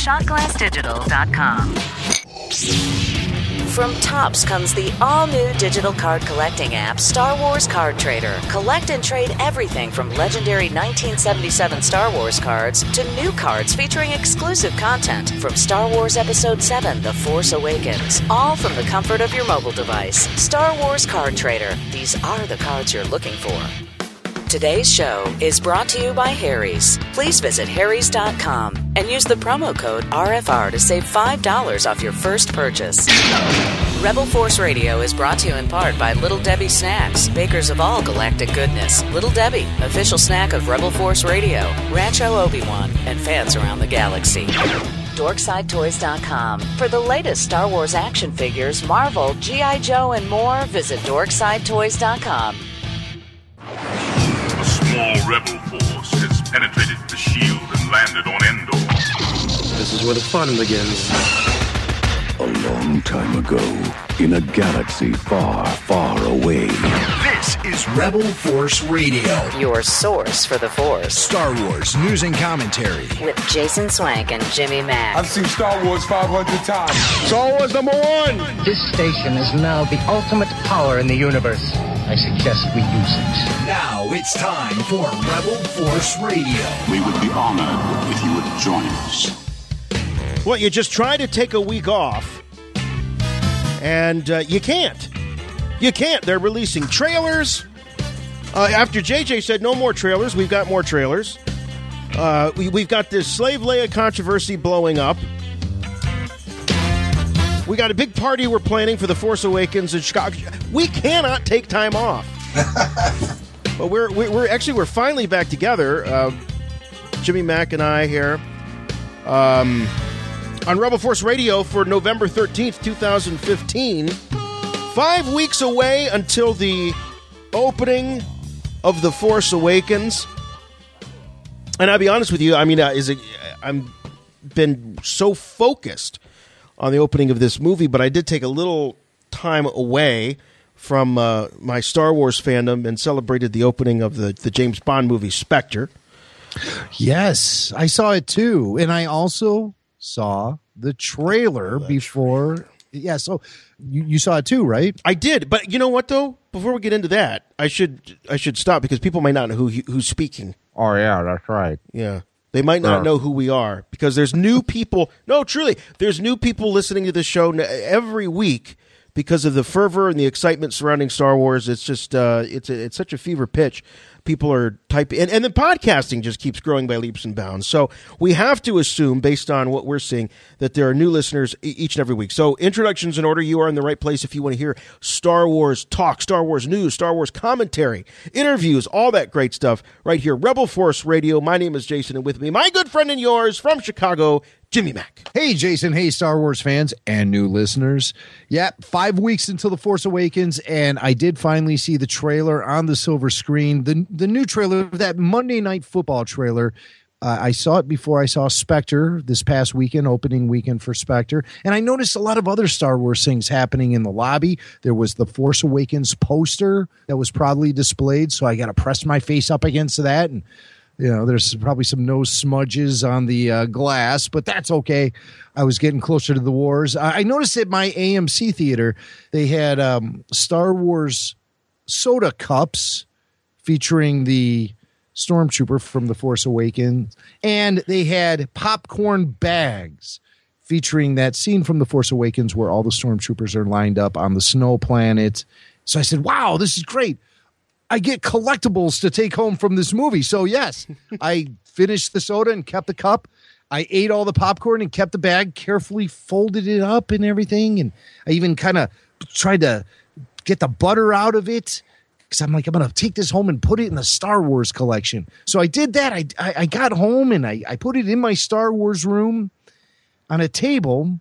shotglassdigital.com. From Topps comes the all new digital card collecting app, Star Wars Card Trader. Collect and trade everything from legendary 1977 Star Wars cards to new cards featuring exclusive content from Star Wars Episode 7 The Force Awakens. All from the comfort of your mobile device. Star Wars Card Trader. These are the cards you're looking for. Today's show is brought to you by Harry's. Please visit harrys.com and use the promo code RFR to save $5 off your first purchase. Rebel Force Radio is brought to you in part by Little Debbie Snacks, bakers of all galactic goodness. Little Debbie, official snack of Rebel Force Radio, Rancho Obi-Wan, and fans around the galaxy. DorksideToys.com. For the latest Star Wars action figures, Marvel, G.I. Joe, and more, visit DorksideToys.com. A small rebel force has penetrated the shield and landed on Endor. This is where the fun begins. A long time ago, in a galaxy far, far away, This is Rebel Force Radio. Your source for the Force. Star Wars news and commentary. With Jason Swank and Jimmy Mack. I've seen Star Wars 500 times. Star Wars number one. This station is now the ultimate power in the universe. I suggest we use it. Now it's time for Rebel Force Radio. We would be honored if you would join us. Well, you just try to take a week off, and uh, you can't. You can't. They're releasing trailers. Uh, after JJ said no more trailers, we've got more trailers. Uh, we, we've got this Slave Leia controversy blowing up. We got a big party we're planning for The Force Awakens in Chicago. We cannot take time off. but we're, we're, actually, we're finally back together. Uh, Jimmy Mack and I here. Um, on Rebel Force Radio for November 13th, 2015. Five weeks away until the opening of The Force Awakens. And I'll be honest with you, I mean, uh, is it, I'm been so focused on the opening of this movie, but I did take a little time away from uh, my Star Wars fandom and celebrated the opening of the, the James Bond movie Spectre. Yes, I saw it too, and I also saw the trailer before. Yeah, so you, you saw it too, right? I did, but you know what though? Before we get into that, I should I should stop because people might not know who who's speaking. Oh yeah, that's right. Yeah. They might not know who we are because there's new people. No, truly, there's new people listening to the show every week because of the fervor and the excitement surrounding Star Wars. It's just uh, it's a, it's such a fever pitch. People are typing, and, and the podcasting just keeps growing by leaps and bounds. So we have to assume, based on what we're seeing, that there are new listeners each and every week. So introductions in order. You are in the right place if you want to hear Star Wars talk, Star Wars news, Star Wars commentary, interviews, all that great stuff right here. Rebel Force Radio. My name is Jason, and with me, my good friend and yours from Chicago, Jimmy Mack. Hey, Jason. Hey, Star Wars fans and new listeners. Yeah, five weeks until The Force Awakens, and I did finally see the trailer on the silver screen. The, the new trailer, that Monday Night Football trailer. Uh, I saw it before I saw Spectre this past weekend, opening weekend for Spectre. And I noticed a lot of other Star Wars things happening in the lobby. There was the Force Awakens poster that was proudly displayed. So I got to press my face up against that. And you know, there's probably some nose smudges on the uh, glass, but that's okay. I was getting closer to the wars. I, noticed at my AMC theater they had um, Star Wars soda cups featuring the stormtrooper from The Force Awakens, and they had popcorn bags featuring that scene from The Force Awakens where all the stormtroopers are lined up on the snow planet. So I said, "Wow, this is great." I get collectibles to take home from this movie. So yes, I finished the soda and kept the cup. I ate all the popcorn and kept the bag, carefully folded it up and everything. And I even kind of tried to get the butter out of it because I'm like, I'm going to take this home and put it in the Star Wars collection. So I did that. I, I, I got home and I, I put it in my Star Wars room on a table.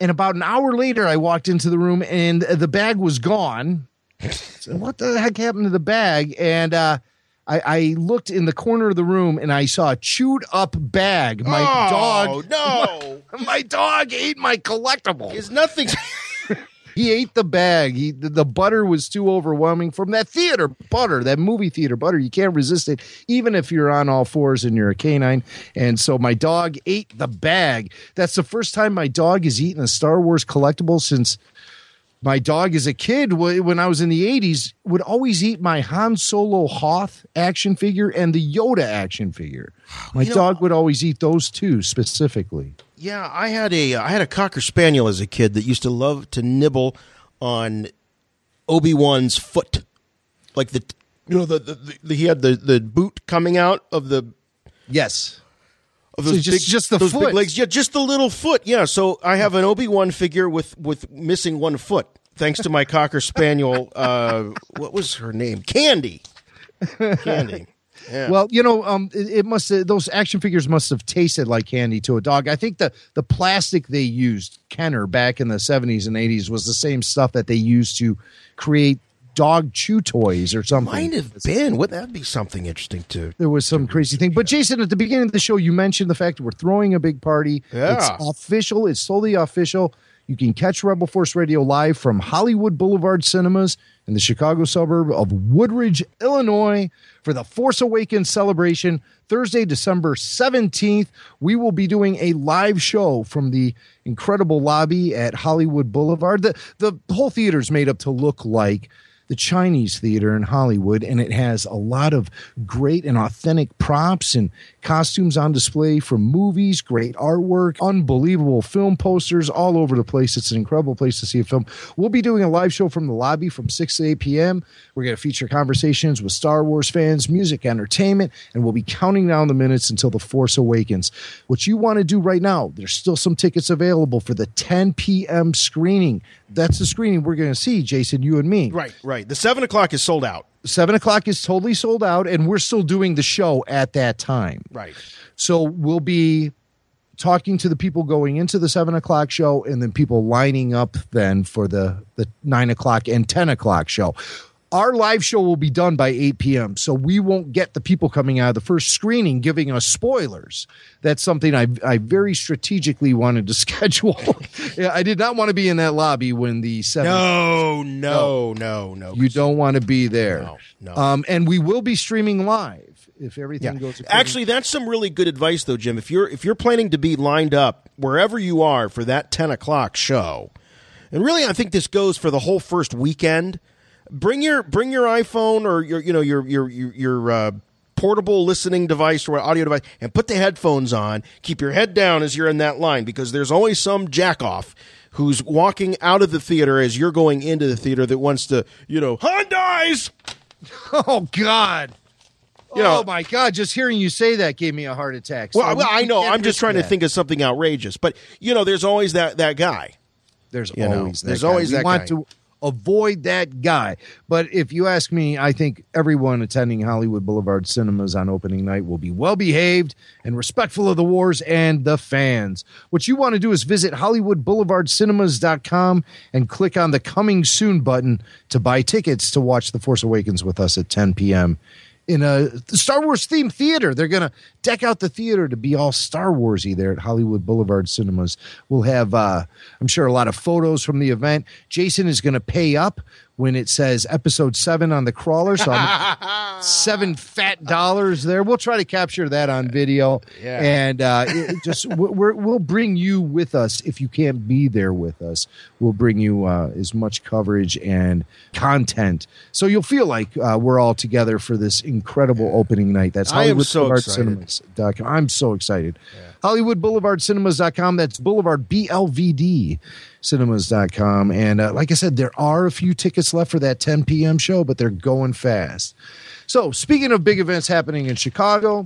And about an hour later, I walked into the room and the bag was gone. So what the heck happened to the bag? And uh, I, I looked in the corner of the room and I saw a chewed up bag. My Oh, dog, no. my, my dog ate my collectible. Is nothing. he ate the bag. He, the, the butter was too overwhelming from that theater butter, that movie theater butter. You can't resist it, even if you're on all fours and you're a canine. And so my dog ate the bag. That's the first time my dog has eaten a Star Wars collectible since my dog as a kid when I was in the 80s would always eat my Han Solo Hoth action figure and the Yoda action figure. My You know- dog would always eat those two specifically. Yeah, I had a I had a cocker spaniel as a kid that used to love to nibble on Obi Wan's foot, like the you know the, the, the he had the the boot coming out of the Yes. Of So just- big just the those foot. big legs. Yeah, just the little foot. Yeah, so I have an Obi Wan figure with with missing one foot, thanks to my cocker spaniel. Uh, what was her name? Candy. Candy. Yeah. Well, you know, um, it, it must those action figures must have tasted like candy to a dog. I think the the plastic they used, Kenner, back in the seventies and eighties, was the same stuff that they used to create dog chew toys or something. might have been. Would that be something interesting too? there was some crazy thing. But Jason, at the beginning of the show, you mentioned the fact that we're throwing a big party. Yeah. It's official. It's solely official. You can catch Rebel Force Radio live from Hollywood Boulevard Cinemas in the Chicago suburb of Woodridge, Illinois, for the Force Awakens celebration Thursday, December 17th. We will be doing a live show from the incredible lobby at Hollywood Boulevard. The, the whole theater is made up to look like the Chinese theater in Hollywood, and it has a lot of great and authentic props and costumes on display from movies, great artwork, unbelievable film posters all over the place. It's an incredible place to see a film. We'll be doing a live show from the lobby from 6 to 8 p.m. We're going to feature conversations with Star Wars fans, music, entertainment, and we'll be counting down the minutes until The Force Awakens. What you want to do right now, there's still some tickets available for the 10 p.m. screening. That's the screening we're going to see, Jason, you and me. Right, right. The seven o'clock is sold out. Seven o'clock is totally sold out, and we're still doing the show at that time. Right. So we'll be talking to the people going into the seven o'clock show, and then people lining up then for the the nine o'clock and ten o'clock show. Our live show will be done by 8 p.m., so we won't get the people coming out of the first screening giving us spoilers. That's something I, I very strategically wanted to schedule. yeah, I did not want to be in that lobby when the seven No, no, no, no. no. you don't want to be there. No, no. Um, and we will be streaming live if Yeah. everything goes. according- Actually, that's some really good advice, though, Jim. If you're if you're planning to be lined up wherever you are for that ten o'clock show, and really, I think this goes for the whole first weekend. Bring your bring your iPhone or your you know your your your, your uh, portable listening device or audio device, and put the headphones on. Keep your head down as you're in that line because there's always some jackoff who's walking out of the theater as you're going into the theater that wants to you know Han dies. oh God. You know- oh my God! Just hearing you say that gave me a heart attack. So Well, well, I know. I'm just trying to think of something outrageous, but you know, there's always that that guy. There's you know, always that there's guy. always we that want guy. to avoid that guy. But if you ask me, I think everyone attending Hollywood Boulevard Cinemas on opening night will be well behaved and respectful of the wars and the fans. What you want to do is visit HollywoodBoulevardCinemas.com and click on the coming soon button to buy tickets to watch The Force Awakens with us at 10 p.m. In a Star Wars themed theater, they're going to deck out the theater to be all Star Warsy there at Hollywood Boulevard Cinemas. We'll have, uh, I'm sure, a lot of photos from the event. Jason is going to pay up when it says episode seven on the crawler. So seven fat dollars there. We'll try to capture that on video. Yeah. And uh, it- just we're, we'll bring you with us if you can't be there with us. We'll bring you uh, as much coverage and content, so you'll feel like uh, we're all together for this incredible opening night. That's Hollywood so Boulevard excited. Cinemas.com. I'm so excited. Hollywood Boulevard Cinemas.com. That's Boulevard BLVD cinemas.com. And uh, like I said, there are a few tickets left for that 10 p.m. show, but they're going fast. So, speaking of big events happening in Chicago,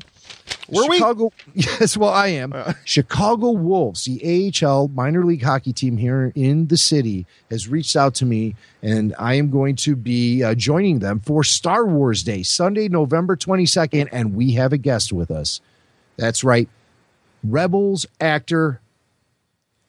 Were we? Chicago, Yes, well, I am. Chicago Wolves, the AHL minor league hockey team here in the city, has reached out to me, and I am going to be uh, joining them for Star Wars Day, Sunday, November 22nd, and we have a guest with us. That's right. Rebels actor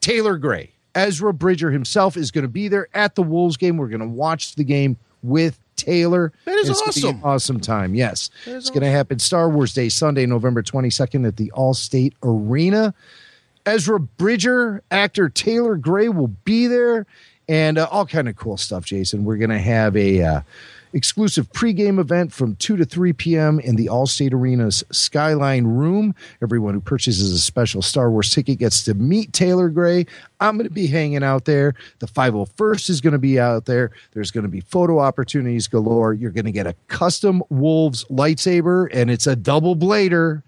Taylor Gray. Ezra Bridger himself is going to be there at the Wolves game. We're going to watch the game with Taylor. That is It's gonna be an awesome. awesome time. Yes. It's going to happen Star Wars Day, Sunday, November 22nd at the Allstate Arena. Ezra Bridger, actor Taylor Gray will be there. and uh, all kind of cool stuff. Jason, we're going to have a uh, exclusive pregame event from 2 to 3 p.m. in the Allstate Arena's Skyline Room. Everyone who purchases a special Star Wars ticket gets to meet Taylor Gray. I'm going to be hanging out there. The 501st is going to be out there. There's going to be photo opportunities galore. You're going to get a custom Wolves lightsaber, and it's a double blader.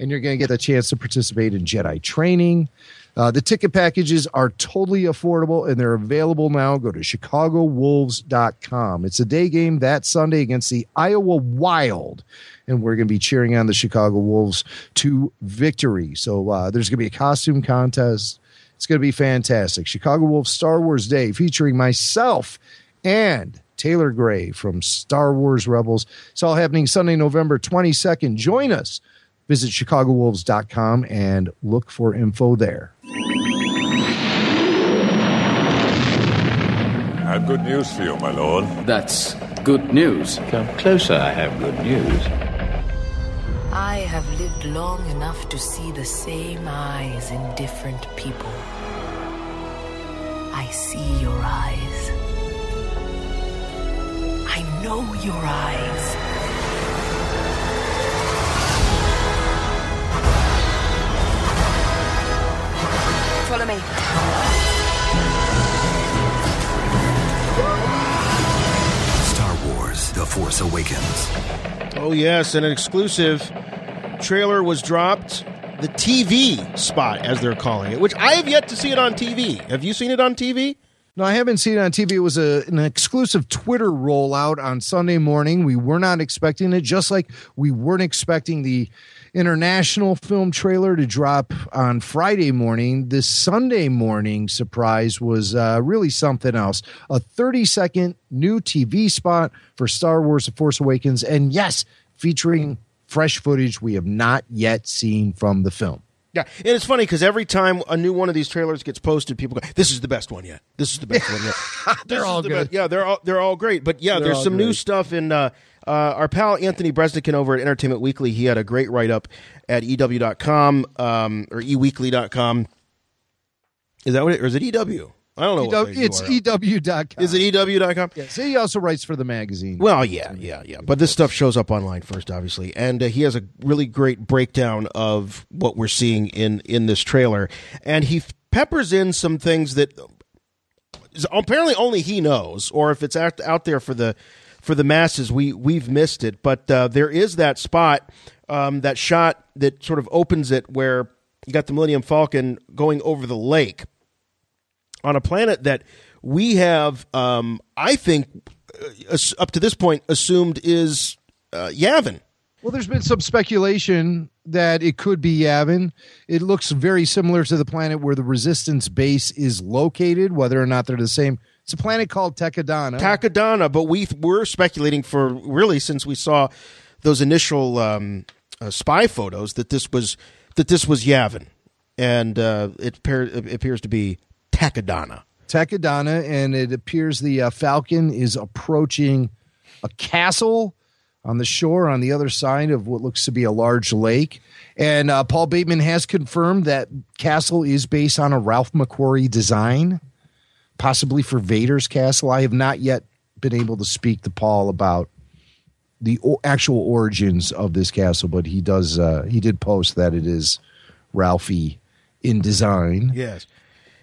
And you're going to get a chance to participate in Jedi training. Uh, the ticket packages are totally affordable and they're available now. Go to ChicagoWolves.com. It's a day game that Sunday against the Iowa Wild, and we're going to be cheering on the Chicago Wolves to victory. So uh, there's going to be a costume contest. It's going to be fantastic. Chicago Wolves Star Wars Day featuring myself and Taylor Gray from Star Wars Rebels. It's all happening Sunday, November 22nd. Join us. Visit ChicagoWolves.com and look for info there. I have good news for you, my lord. That's good news. Come closer, I have good news. I have lived long enough to see the same eyes in different people. I see your eyes. I know your eyes. Follow me. Star Wars The Force Awakens. Oh, yes, and an exclusive trailer was dropped. The TV spot, as they're calling it, which I have yet to see it on TV. Have you seen it on TV? No, I haven't seen it on TV. It was a, an exclusive Twitter rollout on Sunday morning. We were not expecting it, just like we weren't expecting the international film trailer to drop on Friday morning. This Sunday morning surprise was uh, really something else. A 30 second new TV spot for Star Wars The Force Awakens. And yes, featuring fresh footage we have not yet seen from the film. Yeah, and it's funny because every time a new one of these trailers gets posted, people go, "This is the best one yet. This is the best one yet." they're all the good. Best. Yeah, they're all they're all great. But yeah, They're there's some new stuff in. Uh, uh, our pal Anthony Breznican over at Entertainment Weekly, he had a great write up at EW.com um, or eWeekly.com. Is that what it or is it EW? I don't know. what EW, it's. EW.com. Is it EW.com? Yes, he also writes for the magazine. Well, yeah, yeah, yeah. But this stuff shows up online first, obviously, and uh, he has a really great breakdown of what we're seeing in in this trailer, and he peppers in some things that apparently only he knows, or if it's out, out there for the for the masses, we we've missed it. But uh, there is that spot, um, that shot that sort of opens it where you got the Millennium Falcon going over the lake on a planet that we have, um, I think, uh, up to this point, assumed is uh, Yavin. Well, there's been some speculation that it could be Yavin. It looks very similar to the planet where the Resistance base is located, whether or not they're the same. It's a planet called Takodana. Takodana, but we were speculating for really since we saw those initial um, uh, spy photos that this was that this was Yavin, and uh, it, appear, it appears to be Takodana. Takodana, and it appears the uh, Falcon is approaching a castle on the shore on the other side of what looks to be a large lake. And uh, Paul Bateman has confirmed that castle is based on a Ralph McQuarrie design, possibly for Vader's castle. I have not yet been able to speak to Paul about the o- actual origins of this castle, but he does. Uh, he did post that it is Ralphie in design. Yes.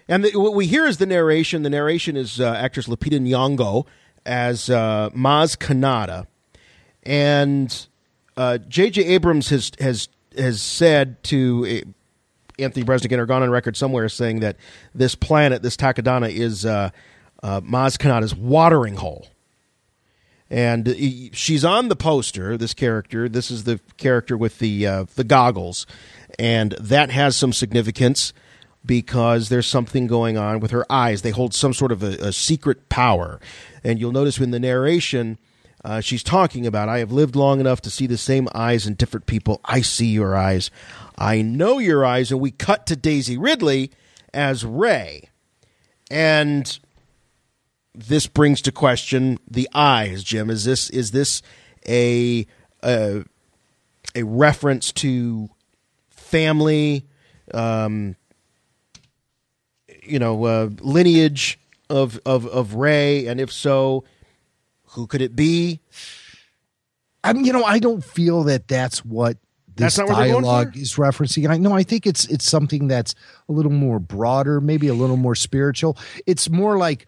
And the, what we hear is the narration. The narration is uh, actress Lupita Nyong'o as uh, Maz Kanata, and uh, J.J. Abrams has has has said to uh, Anthony Breznican or gone on record somewhere saying that this planet, this Takodana, is uh, uh, Maz Kanata's watering hole. And uh, she's on the poster. This character. This is the character with the uh, the goggles, and that has some significance because there's something going on with her eyes. They hold some sort of a, a secret power, and you'll notice in the narration. Uh, she's talking about, I have lived long enough to see the same eyes in different people. I see your eyes. I know your eyes. And we cut to Daisy Ridley as Rey. And this brings to question the eyes, Jim. Is this is this a a, a reference to family, um, you know, uh, lineage of of of Rey, and if so, who could it be? I mean, you know, I don't feel that that's what this That's not what they're going dialogue is referencing. I know. I think it's it's something that's a little more broader, maybe a little more spiritual. It's more like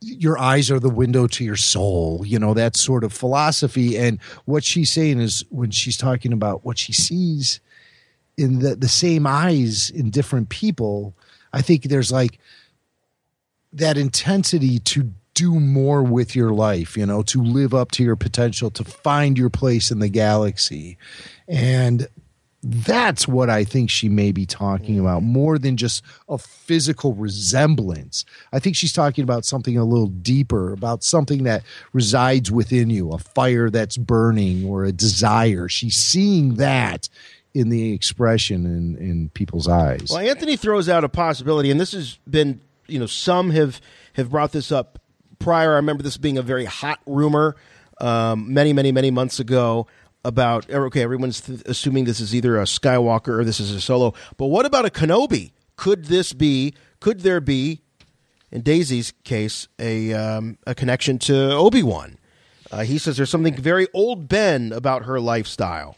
your eyes are the window to your soul. You know that sort of philosophy. And what she's saying is when she's talking about what she sees in the the same eyes in different people. I think there's like that intensity to do more with your life, you know, to live up to your potential, to find your place in the galaxy. And that's what I think she may be talking mm-hmm. about more than just a physical resemblance. I think she's talking about something a little deeper, about something that resides within you, a fire that's burning or a desire. She's seeing that in the expression in, in people's eyes. Well, Anthony throws out a possibility, and this has been, you know, some have have brought this up prior. I remember this being a very hot rumor um, many, many, many months ago about okay, everyone's th- assuming this is either a Skywalker or this is a Solo, but what about a Kenobi? Could this be? Could there be, in Daisy's case, a um, a connection to Obi Wan? Uh, he says there's something very old Ben about her lifestyle.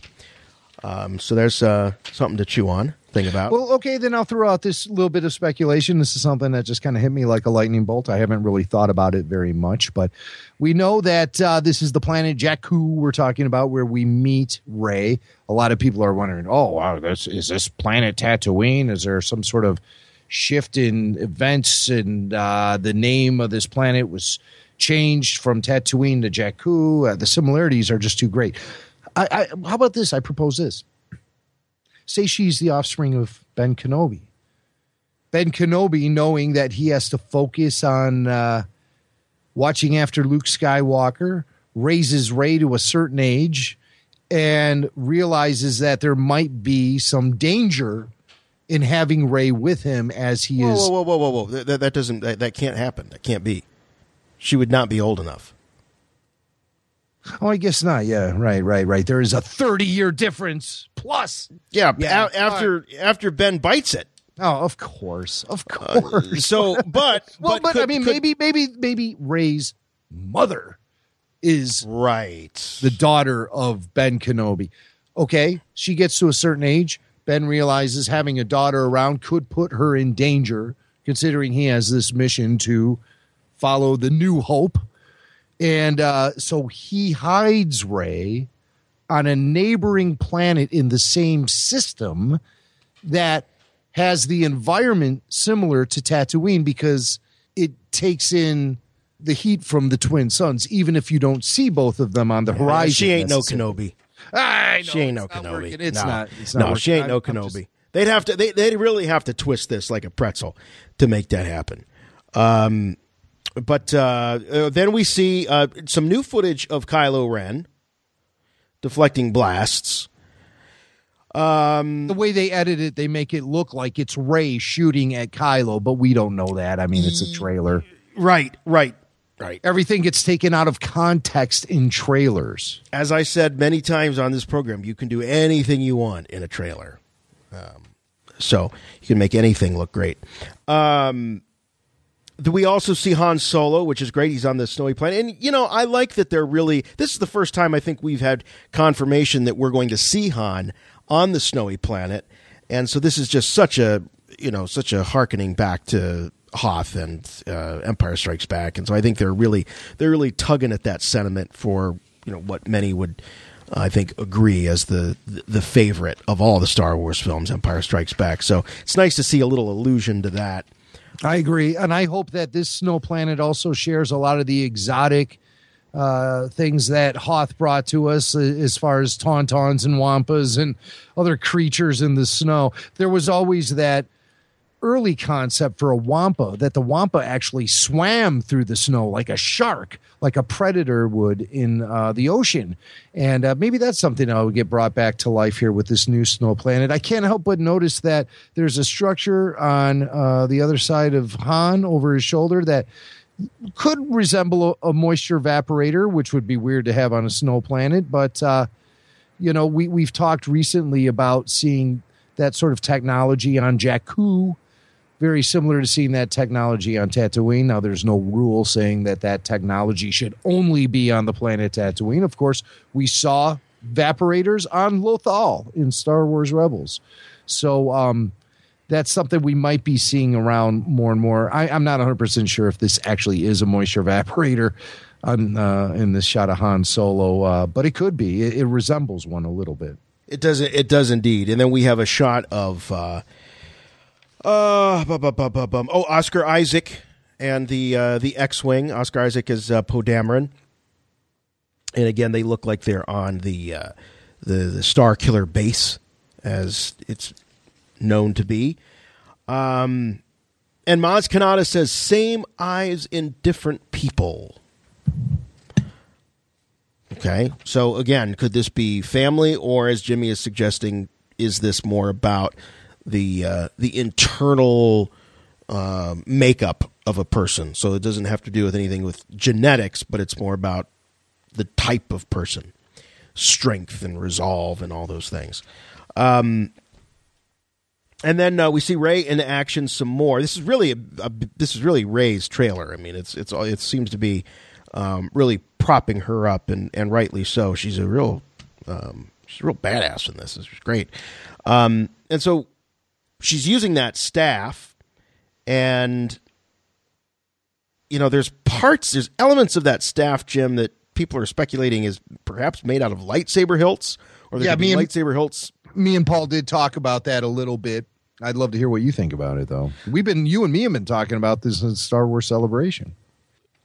Um, so there's uh, something to chew on, think about. Well, okay, then I'll throw out this little bit of speculation. This is something that just kind of hit me like a lightning bolt. I haven't really thought about it very much, but we know that uh, this is the planet Jakku we're talking about, where we meet Rey. A lot of people are wondering, oh, wow, this, is this planet Tatooine? Is there some sort of shift in events and uh, the name of this planet was changed from Tatooine to Jakku? Uh, the similarities are just too great. I, I, how about this? I propose this. Say she's the offspring of Ben Kenobi. Ben Kenobi, knowing that he has to focus on uh, watching after Luke Skywalker, raises Rey to a certain age and realizes that there might be some danger in having Rey with him as he whoa, is. whoa, whoa, whoa, whoa, whoa! That, that doesn't. That, that can't happen. That can't be. She would not be old enough. Oh, I guess not. Yeah, right, right, right. There is a 30 year difference plus. Yeah, Yeah, a- after after Ben bites it. Oh, of course, of uh, course. So, but well, but, could- I mean, could- maybe, maybe, maybe Rey's mother is right the daughter of Ben Kenobi. Okay, she gets to a certain age. Ben realizes having a daughter around could put her in danger, considering he has this mission to follow the New Hope, and uh, so he hides Rey on a neighboring planet in the same system that has the environment similar to Tatooine because it takes in the heat from the twin suns, even if you don't see both of them on the horizon. She ain't no. Kenobi. I know, she ain't no not Kenobi. working. It's no. not. It's no, not she ain't no Kenobi. just- They'd have to. They they'd really have to twist this like a pretzel to make that happen. Um, but uh, uh, then we see uh, some new footage of Kylo Ren deflecting blasts. Um, the way they edit it, they make it look like it's Rey shooting at Kylo, but we don't know that. I mean, it's a trailer. Right, right, right. Everything gets taken out of context in trailers. As I said many times on this program, you can do anything you want in a trailer. Um, so you can make anything look great. Um, we also see Han Solo, which is great. He's on the snowy planet. And, you know, I like that they're really. This is the first time I think we've had confirmation that we're going to see Han on the snowy planet. And so this is just such a, you know, such a harkening back to Hoth and uh, Empire Strikes Back. And so I think they're really, they're really tugging at that sentiment for, you know, what many would. I think agree as the the favorite of all the Star Wars films, Empire Strikes Back. So it's nice to see a little allusion to that. I agree, and I hope that this snow planet also shares a lot of the exotic uh, things that Hoth brought to us, uh, as far as tauntauns and wampas and other creatures in the snow. There was always that early concept for a wampa that the wampa actually swam through the snow like a shark, like a predator would in uh, the ocean. And uh, maybe that's something I would get brought back to life here with this new snow planet. I can't help but notice that there's a structure on uh, the other side of Han over his shoulder that could resemble a, a moisture evaporator, which would be weird to have on a snow planet. But, uh, you know, we, we've talked recently about seeing that sort of technology on Jakku very similar to seeing that technology on Tatooine. Now, there's no rule saying that that technology should only be on the planet Tatooine. Of course, we saw vaporators on Lothal in Star Wars Rebels. So, um, that's something we might be seeing around more and more. I, am not 100% sure if this actually is a moisture evaporator on, uh, in this shot of Han Solo, uh, but it could be. It, it, resembles one a little bit. It does. It does indeed. And then we have a shot of uh, uh, oh Oscar Isaac and the uh, the X-wing. Oscar Isaac is uh, Poe Dameron, and again they look like they're on the uh, the the Starkiller base, as it's known to be. Um, and Maz Kanata says, "Same eyes in different people." Okay, so again, could this be family, or as Jimmy is suggesting, is this more about the uh, the internal uh, makeup of a person? So it doesn't have to do with anything with genetics, but it's more about the type of person, strength and resolve, and all those things. Um, and then uh, we see Rey in action some more. This is really a, a, this is really Rey's trailer. I mean, it's it's it seems to be um, really propping her up, and, and rightly so. She's a real um, she's a real badass in this. It's great. Um, and so she's using that staff, and you know, there's parts, there's elements of that staff, Jim, that people are speculating is perhaps made out of lightsaber hilts, or there yeah, could be and, lightsaber hilts. Me and Paul did talk about that a little bit. I'd love to hear what you think about it, though. We've been, you and me have been talking about this in Star Wars Celebration.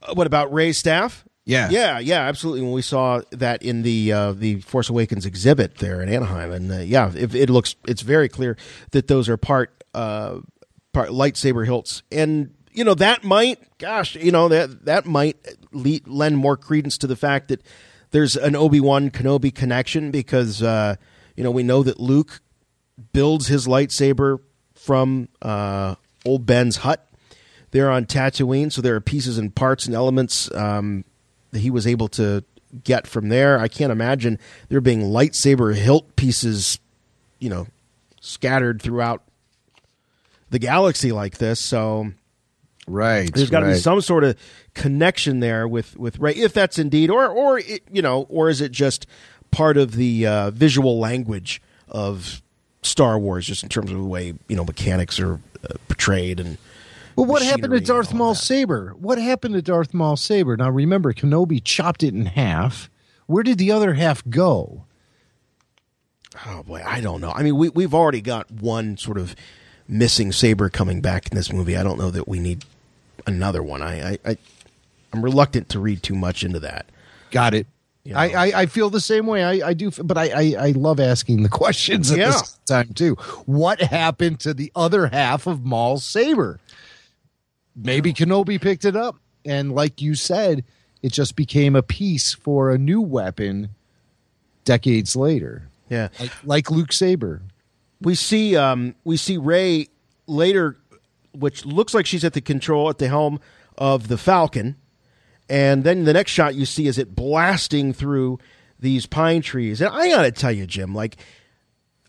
Uh, what about Rey's staff? Yeah, yeah, yeah, absolutely. When we saw that in the uh, the Force Awakens exhibit there in Anaheim, and uh, yeah, it, it, looks it's very clear that those are part uh, part lightsaber hilts, and you know that might, gosh, you know that that might lend more credence to the fact that there's an Obi Wan Kenobi connection because uh, you know we know that Luke builds his lightsaber from uh, old Ben's hut there on Tatooine, so there are pieces and parts and elements. Um, that he was able to get from there. I can't imagine there being lightsaber hilt pieces, you know, scattered throughout the galaxy like this. So, right, there's got to right. be some sort of connection there with with Rey, if that's indeed, or or you know, or is it just part of the uh, visual language of Star Wars, just in terms of the way you know mechanics are uh, portrayed and well, what happened to Darth Maul saber? What happened to Darth Maul saber? Now remember, Kenobi chopped it in half. Where did the other half go? Oh boy, I don't know. I mean, we we've already got one sort of missing saber coming back in this movie. I don't know that we need another one. I I, I am reluctant to read too much into that. Got it. You know? I, I, I feel the same way. I, I do, but I, I, I love asking the questions at yeah. this time too. What happened to the other half of Maul's saber? Maybe Kenobi picked it up. And like you said, it just became a piece for a new weapon decades later. Yeah. Like, like Luke Saber. We see um we see Rey later which looks like she's at the control at the helm of the Falcon. And then the next shot you see is it blasting through these pine trees. And I got to tell you, Jim, like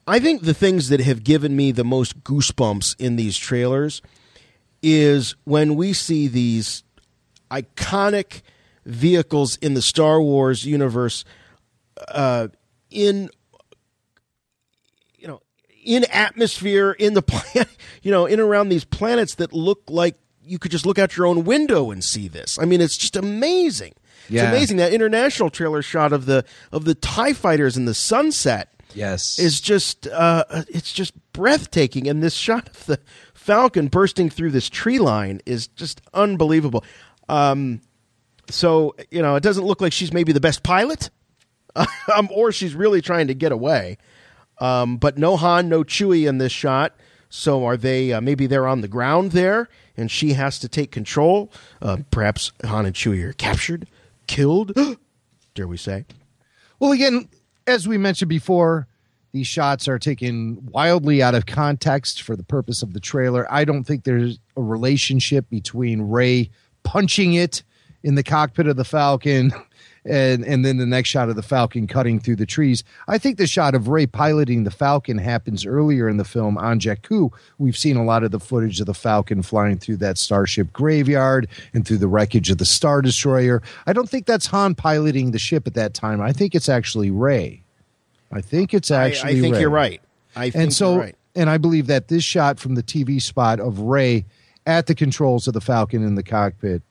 I think the things that have given me the most goosebumps in these trailers is when we see these iconic vehicles in the Star Wars universe uh, in you know in atmosphere in the planet you know in around these planets that look like you could just look out your own window and see this. I mean, it's just amazing. Yeah. It's amazing that international trailer shot of the of the Tie fighters in the sunset. Yes, is just uh, it's just breathtaking. And this shot of the Falcon bursting through this tree line is just unbelievable. Um, so you know, it doesn't look like she's maybe the best pilot, um, or she's really trying to get away. Um, but no Han, no Chewie in this shot. So are they? Uh, maybe they're on the ground there, and she has to take control. Uh, perhaps Han and Chewie are captured, killed. dare we say? Well, again, as we mentioned before, these shots are taken wildly out of context for the purpose of the trailer. I don't think there's a relationship between Rey punching it in the cockpit of the Falcon and and then the next shot of the Falcon cutting through the trees. I think the shot of Rey piloting the Falcon happens earlier in the film on Jakku. We've seen a lot of the footage of the Falcon flying through that starship graveyard and through the wreckage of the Star Destroyer. I don't think that's Han piloting the ship at that time. I think it's actually Rey. I think it's actually. I, I think Rey. you're right. I think and so, you're right. and I believe that this shot from the TV spot of Rey at the controls of the Falcon in the cockpit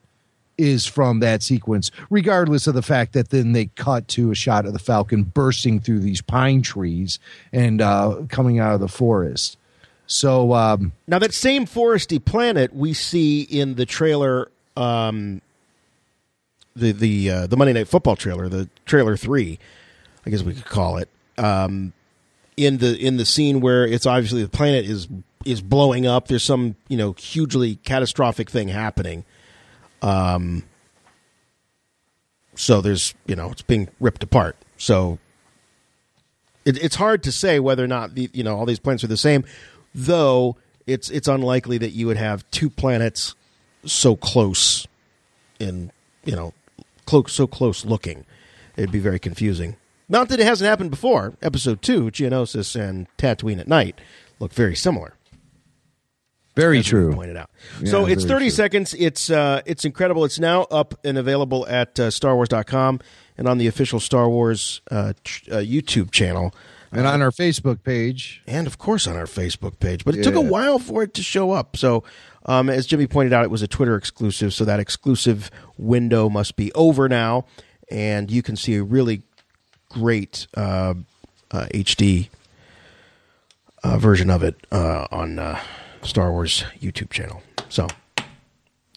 is from that sequence, regardless of the fact that then they cut to a shot of the Falcon bursting through these pine trees and uh, coming out of the forest. So um, now that same foresty planet we see in the trailer, um, the the uh, the Monday Night Football trailer, the trailer three, I guess we could call it. Um, in the in the scene where it's obviously the planet is is blowing up. There's some you know hugely catastrophic thing happening. Um, so there's you know it's being ripped apart. So it, it's hard to say whether or not the you know all these planets are the same, though it's it's unlikely that you would have two planets so close in you know so close looking. It'd be very confusing. Not that it hasn't happened before. Episode two, Geonosis and Tatooine at night look very similar. Very true. Pointed out. Yeah, so it's 30 true. seconds. It's uh, it's incredible. It's now up and available at uh, StarWars.com and on the official Star Wars uh, tr- uh, YouTube channel. and on our Facebook page, and of course on our Facebook page. But it took a while for it to show up. So, um, as Jimmy pointed out, it was a Twitter exclusive. So that exclusive window must be over now, and you can see a really great uh, uh, HD uh, version of it uh, on uh, Star Wars YouTube channel. So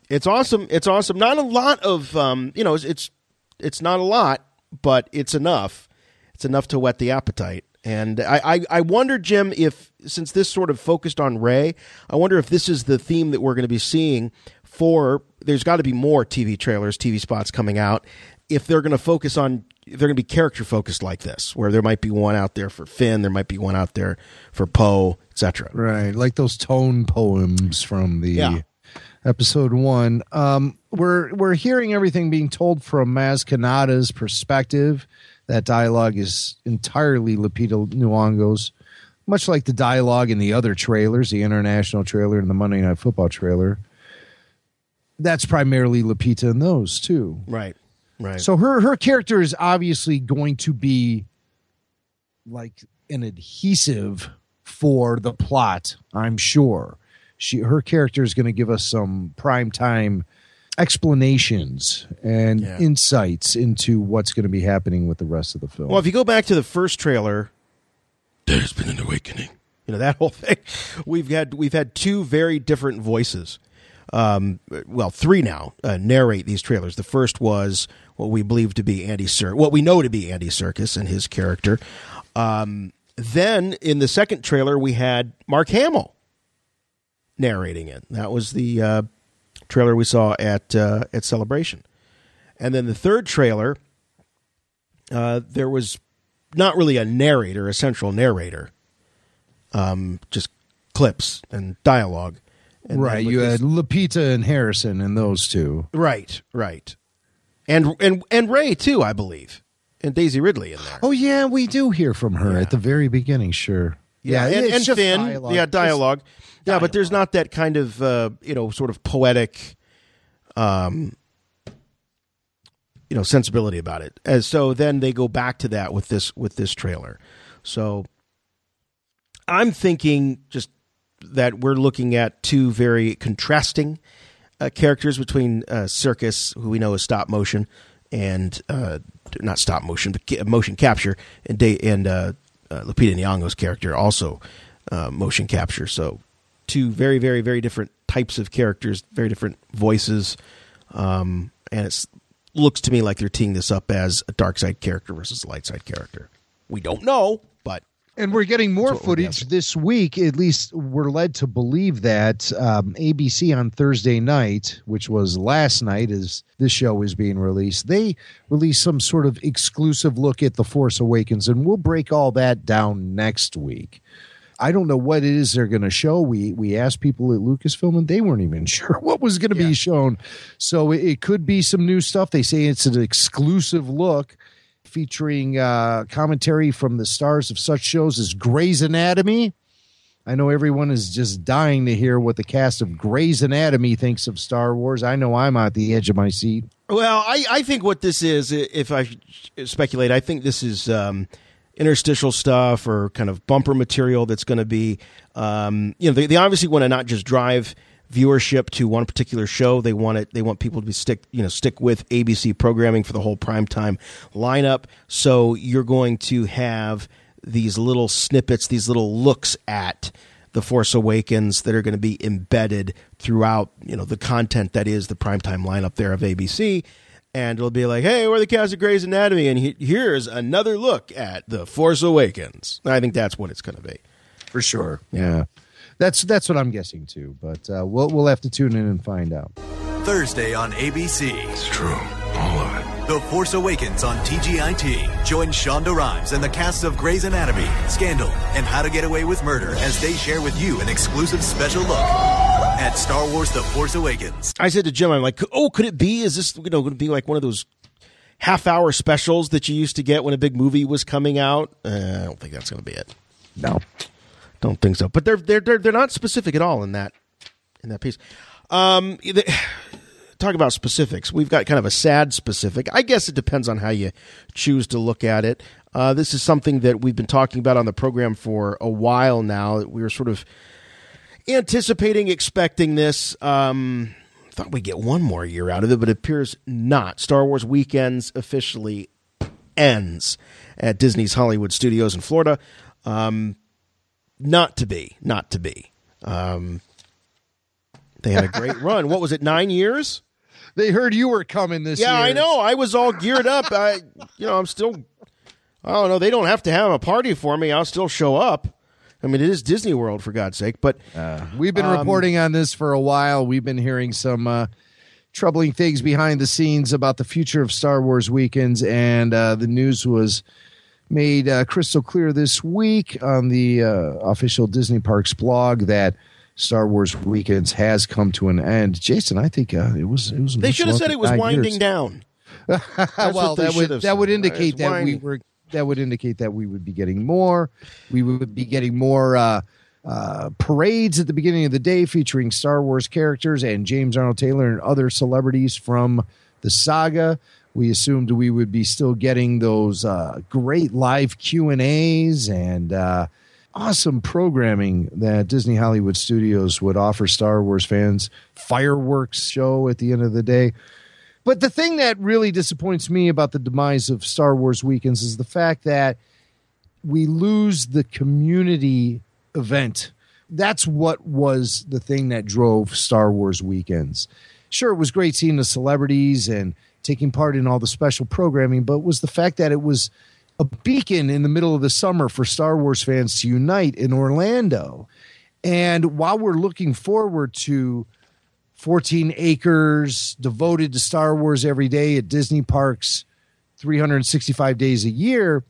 it's awesome. It's awesome. Not a lot of um, you know, it's, it's not a lot, but it's enough. It's enough to whet the appetite. And I, I, I wonder, Jim, if since this sort of focused on Rey, I wonder if this is the theme that we're going to be seeing for. There's got to be more TV trailers, TV spots coming out. If they're going to focus on, they're going to be character focused like this, where there might be one out there for Finn, there might be one out there for Poe, etc. right? Like those tone poems from the Yeah. episode one. Um, we're we're hearing everything being told from Maz Kanata's perspective. That dialogue is entirely Lupita Nyong'o's, much like the dialogue in the other trailers, the international trailer and the Monday Night Football trailer. That's primarily Lupita in those too. Right. Right. So her her character is obviously going to be like an adhesive for the plot. I'm sure she her character is going to give us some prime time explanations and Yeah. insights into what's going to be happening with the rest of the film. Well, if you go back to the first trailer, there's been an awakening. You know that whole thing. We've had we've had two very different voices. Um, well, three now uh, narrate these trailers. The first was what we believe to be Andy Cir, what we know to be Andy Serkis and his character. Um, then in the second trailer, we had Mark Hamill narrating it. That was the uh, trailer we saw at uh, at Celebration. And then the third trailer, uh, there was not really a narrator, a central narrator, um, just clips and dialogue. And right, you this- had Lupita and Harrison and those two. right, right, and and and Rey too, I believe, and Daisy Ridley in there. Oh yeah, we do hear from her at the very beginning. Sure. Yeah, and, and just Finn, dialogue. yeah, It's- dialogue. Yeah, but there's not that kind of uh, you know sort of poetic, um, you know, sensibility about it. As so, then they go back to that with this with this trailer. So, I'm thinking just that we're looking at two very contrasting uh, characters between uh, Serkis, who we know is stop motion, and uh, not stop motion, but motion capture, and da- and uh, uh, Lupita Nyong'o's character also uh, motion capture. So two very, very, very different types of characters, very different voices, um, and it looks to me like they're teeing this up as a dark side character versus a light side character. We don't know, And we're getting more That's what we're footage this week. At least we're led to believe that um, ABC on Thursday night, which was last night, as this show is being released, they released some sort of exclusive look at The Force Awakens, and we'll break all that down next week. I don't know what it is they're going to show. We we asked people at Lucasfilm and they weren't even sure what was going to yeah. be shown. So it, it, could be some new stuff. They say it's an exclusive look featuring uh, commentary from the stars of such shows as Grey's Anatomy. I know everyone is just dying to hear what the cast of Grey's Anatomy thinks of Star Wars. I know I'm at the edge of my seat. Well, I, I think what this is, if I speculate, I think this is um, interstitial stuff or kind of bumper material that's going to be, um, you know, they, they obviously want to not just drive viewership to one particular show. They want it. They want people to be stick, you know, stick with ABC programming for the whole primetime lineup. So you're going to have these little snippets, these little looks at the Force Awakens that are going to be embedded throughout, you know, the content that is the primetime lineup there of ABC. And it'll be like, hey, we're the cast of Grey's Anatomy, and he- here's another look at the Force Awakens. I think that's what it's going to be, for sure. Yeah, that's that's what I'm guessing too. But uh, we'll we'll have to tune in and find out. Thursday on ABC. It's true, all of it. The Force Awakens on TGIT. Join Shonda Rhimes and the cast of Grey's Anatomy, Scandal, and How to Get Away with Murder as they share with you an exclusive special look at Star Wars The Force Awakens. I said to Jim, I'm like, oh, could it be? Is this, you know, going to be like one of those half hour specials that you used to get when a big movie was coming out? Uh, I don't think that's going to be it. No. Don't think so. But they're, they're, they're, they're not specific at all in that, in that piece. Um, talk about specifics. We've got kind of a sad specific. I guess it depends on how you choose to look at it. Uh, this is something that we've been talking about on the program for a while now. We were sort of anticipating, expecting this. Um, thought we'd get one more year out of it, but it appears not. Star Wars Weekends officially ends at Disney's Hollywood Studios in Florida. Um, not to be, not to be. Um, they had a great run. What was it? Nine years? They heard you were coming this year. yeah, year. I know. I was all geared up. I, you know, I'm still. I don't know. They don't have to have a party for me. I'll still show up. I mean, it is Disney World for God's sake. But uh, we've been um, reporting on this for a while. We've been hearing some uh, troubling things behind the scenes about the future of Star Wars weekends, and uh, the news was made uh, crystal clear this week on the uh, official Disney Parks blog that Star Wars weekends has come to an end. Jason, I think uh, it was it was. They should have said it was winding years. down. well, that would that would indicate that winding. we were that would indicate that we would be getting more. We would be getting more uh, uh, parades at the beginning of the day featuring Star Wars characters and James Arnold Taylor and other celebrities from the saga. We assumed we would be still getting those uh, great live Q and A's and uh, awesome programming that Disney Hollywood Studios would offer Star Wars fans. Fireworks show at the end of the day. But the thing that really disappoints me about the demise of Star Wars weekends is the fact that we lose the community event. That's what was the thing that drove Star Wars weekends. Sure, it was great seeing the celebrities and taking part in all the special programming, but was the fact that it was a beacon in the middle of the summer for Star Wars fans to unite in Orlando. And while we're looking forward to 14 acres devoted to Star Wars every day at Disney parks 365 days a year,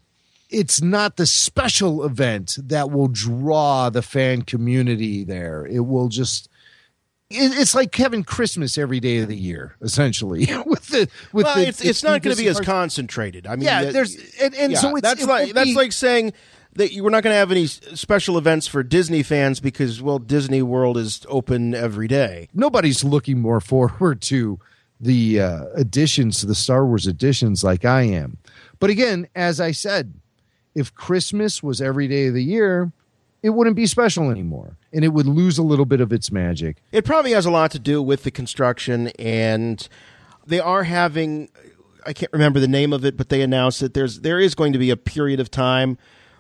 it's not the special event that will draw the fan community there. It will just it's like having Christmas every day of the year, essentially. with the with well, the, it's, it's not going to be as concentrated. I mean, yeah, there's and, and yeah, so that's like that's like saying that you, we're not going to have any special events for Disney fans because well, Disney World is open every day. Nobody's looking more forward to the uh, additions to the Star Wars additions like I am. But again, as I said, if Christmas was every day of the year, it wouldn't be special anymore and it would lose a little bit of its magic. It probably has a lot to do with the construction and they are having I can't remember the name of it, but they announced that there's there is going to be a period of time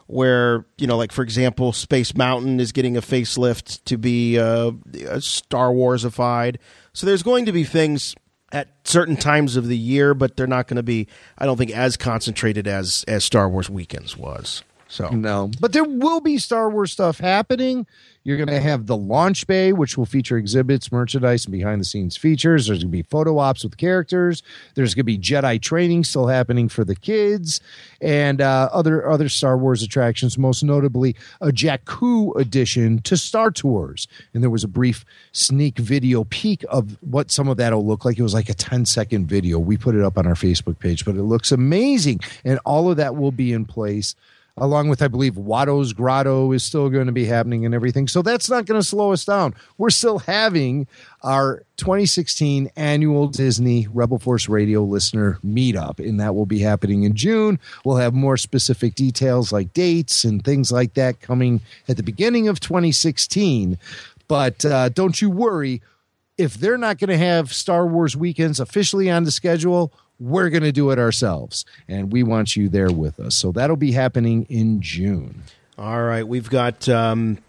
where you know, like for example, Space Mountain is getting a facelift to be uh, Star Warsified. So there's going to be things at certain times of the year, but they're not going to be, I don't think, as concentrated as as Star Wars Weekends was. So no, but there will be Star Wars stuff happening. You're going to have the launch bay, which will feature exhibits, merchandise, and behind the scenes features. There's going to be photo ops with characters. There's going to be Jedi training still happening for the kids, and uh, other other Star Wars attractions. Most notably, a Jakku addition to Star Tours. And there was a brief sneak video peek of what some of that will look like. It was like a 10 second video. We put it up on our Facebook page, but it looks amazing, and all of that will be in place along with I believe Watto's Grotto is still going to be happening and everything. So that's not going to slow us down. We're still having our 2016 annual Disney Rebel Force Radio listener meetup, and that will be happening in June. We'll have more specific details like dates and things like that coming at the beginning of 2016. But uh, don't you worry. If they're not going to have Star Wars weekends officially on the schedule, we're going to do it ourselves. And we want you there with us. So that'll be happening in June. All right. We've got um,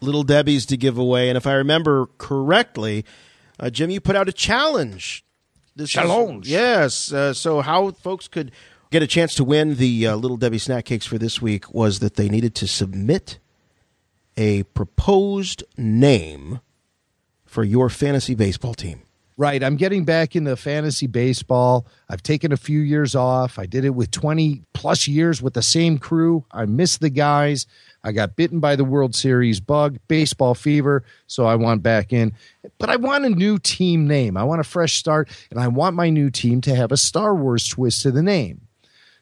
Little Debbie's to give away. And if I remember correctly, uh, Jim, you put out a challenge. This Challenge. Is, yes. Uh, so, how folks could get a chance to win the uh, Little Debbie snack cakes for this week was that they needed to submit a proposed name for your fantasy baseball team. Right. I'm getting back into fantasy baseball. I've taken a few years off. I did it with 20 plus years with the same crew. I miss the guys. I got bitten by the World Series bug, baseball fever, so I want back in. But I want a new team name. I want a fresh start, and I want my new team to have a Star Wars twist to the name.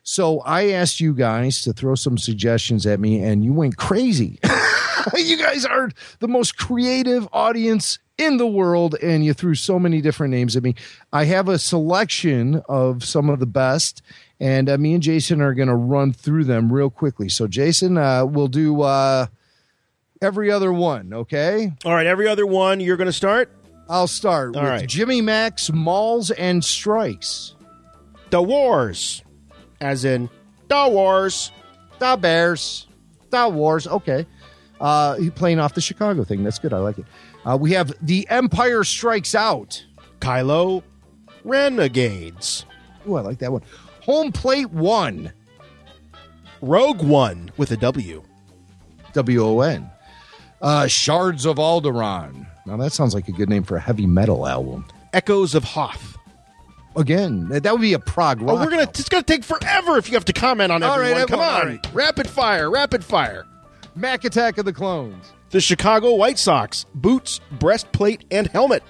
So I asked you guys to throw some suggestions at me, and you went crazy. you guys are the most creative audience in the world, and you threw so many different names at me. I have a selection of some of the best, and uh, me and Jason are going to run through them real quickly. So, Jason, uh, we'll do uh, every other one, okay? All right, every other one, you're going to start? I'll start All with right. Jimmy Max, Malls, and Strikes. The Wars, as in the Wars. The Bears. The Wars. Okay. Uh, he playing off the Chicago thing. That's good. I like it. Uh, we have The Empire Strikes Out. Kylo Renegades. Ooh, I like that one. Home Plate One. Rogue One with a W. W O N. Uh, Shards of Alderaan. Now that sounds like a good name for a heavy metal album. Echoes of Hoth. Again, that would be a prog rock. Oh, we're gonna. It's gonna take forever if you have to comment on All everyone. right, Come all on, right. rapid fire, rapid fire. Mac Attack of the Clones. The Chicago White Sox boots, breastplate, and helmet.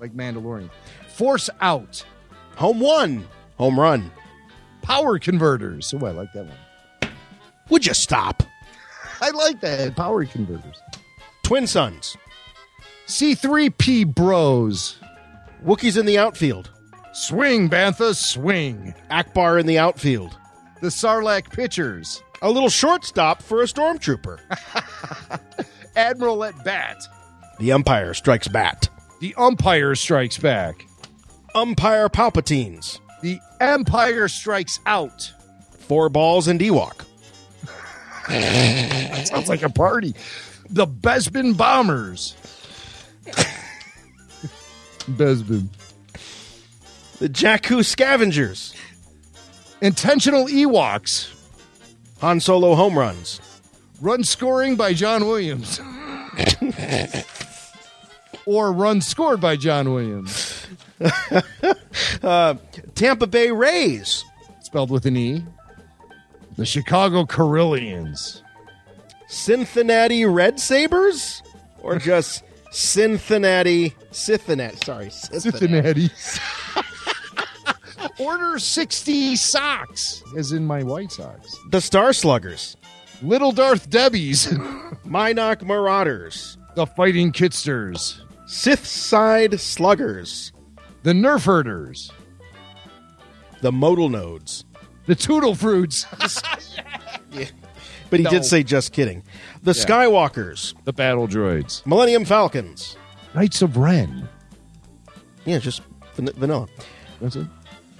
Like Mandalorian. Force Out. Home one, home run. Power Converters. Oh, I like that one. Would you stop? I like that. Power Converters. Twin Sons. C3P Bros. Wookiees in the outfield. Swing, Bantha, swing. Ackbar in the outfield. The Sarlacc Pitchers. A little shortstop for a stormtrooper. Admiral at Bat. the umpire strikes bat. The Umpire Strikes Back. Umpire Palpatines. The Empire Strikes Out. Four balls and Ewok. That sounds like a party. The Bespin Bombers. Bespin. The Jakku Scavengers. Intentional Ewoks. Han Solo home runs. Run scoring by John Williams. or run scored by John Williams. Uh, Tampa Bay Rays. Spelled with an E. The Chicago Corellians. Cincinnati Red Sabers? Or just Cincinnati Cincinnati. Sorry, Cincinnati. Cincinnati. Order 60 socks, as in my White Sox. The Star Sluggers. Little Darth Debbie's. Mynock Marauders. the Fighting Kitsters. Sith Side Sluggers. The Nerf Herders. The Modal Nodes. The Toodle Fruits. yeah. But he No. did say just kidding. The Skywalkers. the Battle Droids. Millennium Falcons. Knights of Ren. Yeah, just van- vanilla. That's it.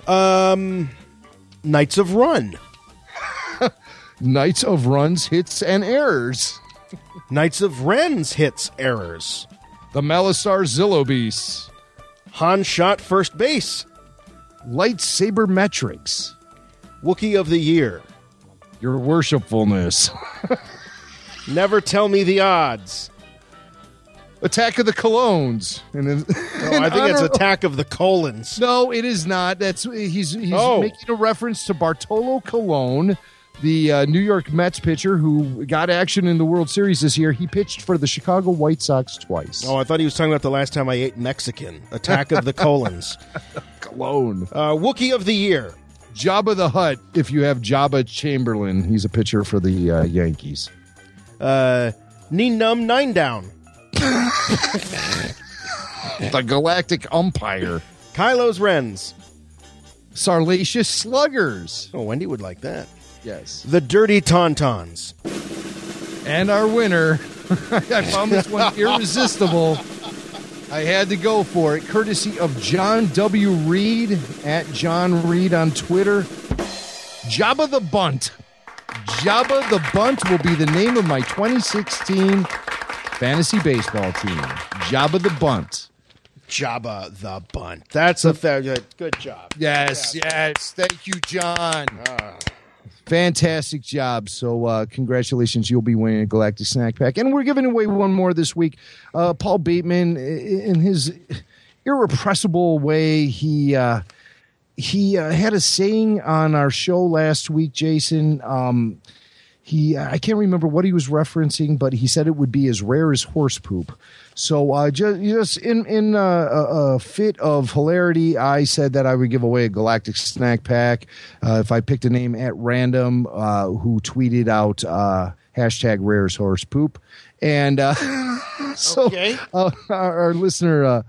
Um, Knights of Run. Knights of Runs, Hits, and Errors. Knights of Ren's hits errors. The Malastare Zillo Beasts. Han shot first base. Lightsaber Metrics. Wookiee of the Year. Your worshipfulness. Never tell me the odds. Attack of the Colognes. And then, No, I think it's Attack of the Colons. No, it is not. That's he's he's Oh. making a reference to Bartolo Colon, the uh, New York Mets pitcher who got action in the World Series this year. He pitched for the Chicago White Sox twice. Oh, I thought he was talking about the last time I ate Mexican. Attack of the Colons. Cologne. Uh, Wookie of the Year. Jabba the Hutt. If you have Jabba Chamberlain, he's a pitcher for the uh, Yankees. Uh, Num Nine Down. The Galactic Umpire. Kylo's Wrens. Sarlacious Sluggers. Oh, Wendy would like that. Yes. The Dirty Tauntauns. And our winner. I found this one irresistible. I had to go for it, courtesy of John W. Reed at John Reed on Twitter. Jabba the Bunt. Jabba the Bunt will be the name of my 2016 fantasy baseball team. Jabba the Bunt. Jabba the Bunt. That's a fair. Good, good job. Yes, yes. Thank you, John. Ah. Fantastic job. So, uh, congratulations. You'll be winning a Galactic Snack Pack. And we're giving away one more this week. Uh, Paul Bateman, in his irrepressible way, he. Uh, he uh, had a saying on our show last week, Jason. Um, he I can't remember what he was referencing, but he said it would be as rare as horse poop. So uh, just just in in uh, a, a fit of hilarity, I said that I would give away a galactic snack pack uh, if I picked a name at random uh, who tweeted out uh, hashtag rare horse poop, and uh, so Okay. uh, our, our listener. Uh,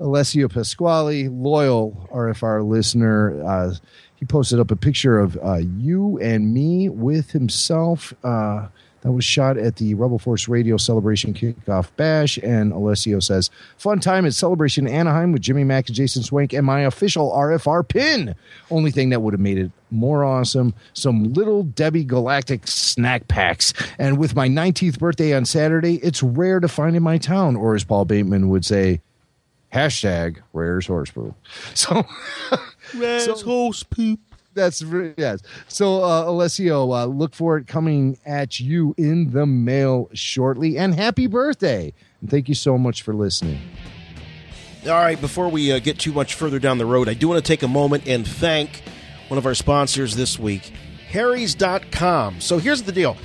Alessio Pasquale, loyal RFR listener, uh, he posted up a picture of uh, you and me with himself. Uh, that was shot at the Rebel Force Radio Celebration Kickoff Bash. And Alessio says, Fun time at Celebration Anaheim with Jimmy Mack and Jason Swank and my official RFR pin. Only thing that would have made it more awesome some little Debbie Galactic snack packs. And with my 19th birthday on Saturday, it's rare to find in my town, or as Paul Bateman would say, hashtag rare's horse poop. So, Res horse poop. That's yes. So, uh, Alessio, uh, look for it coming at you in the mail shortly. And happy birthday! And thank you so much for listening. All right, before we uh, get too much further down the road, I do want to take a moment and thank one of our sponsors this week, Harry's.com. So here's the deal.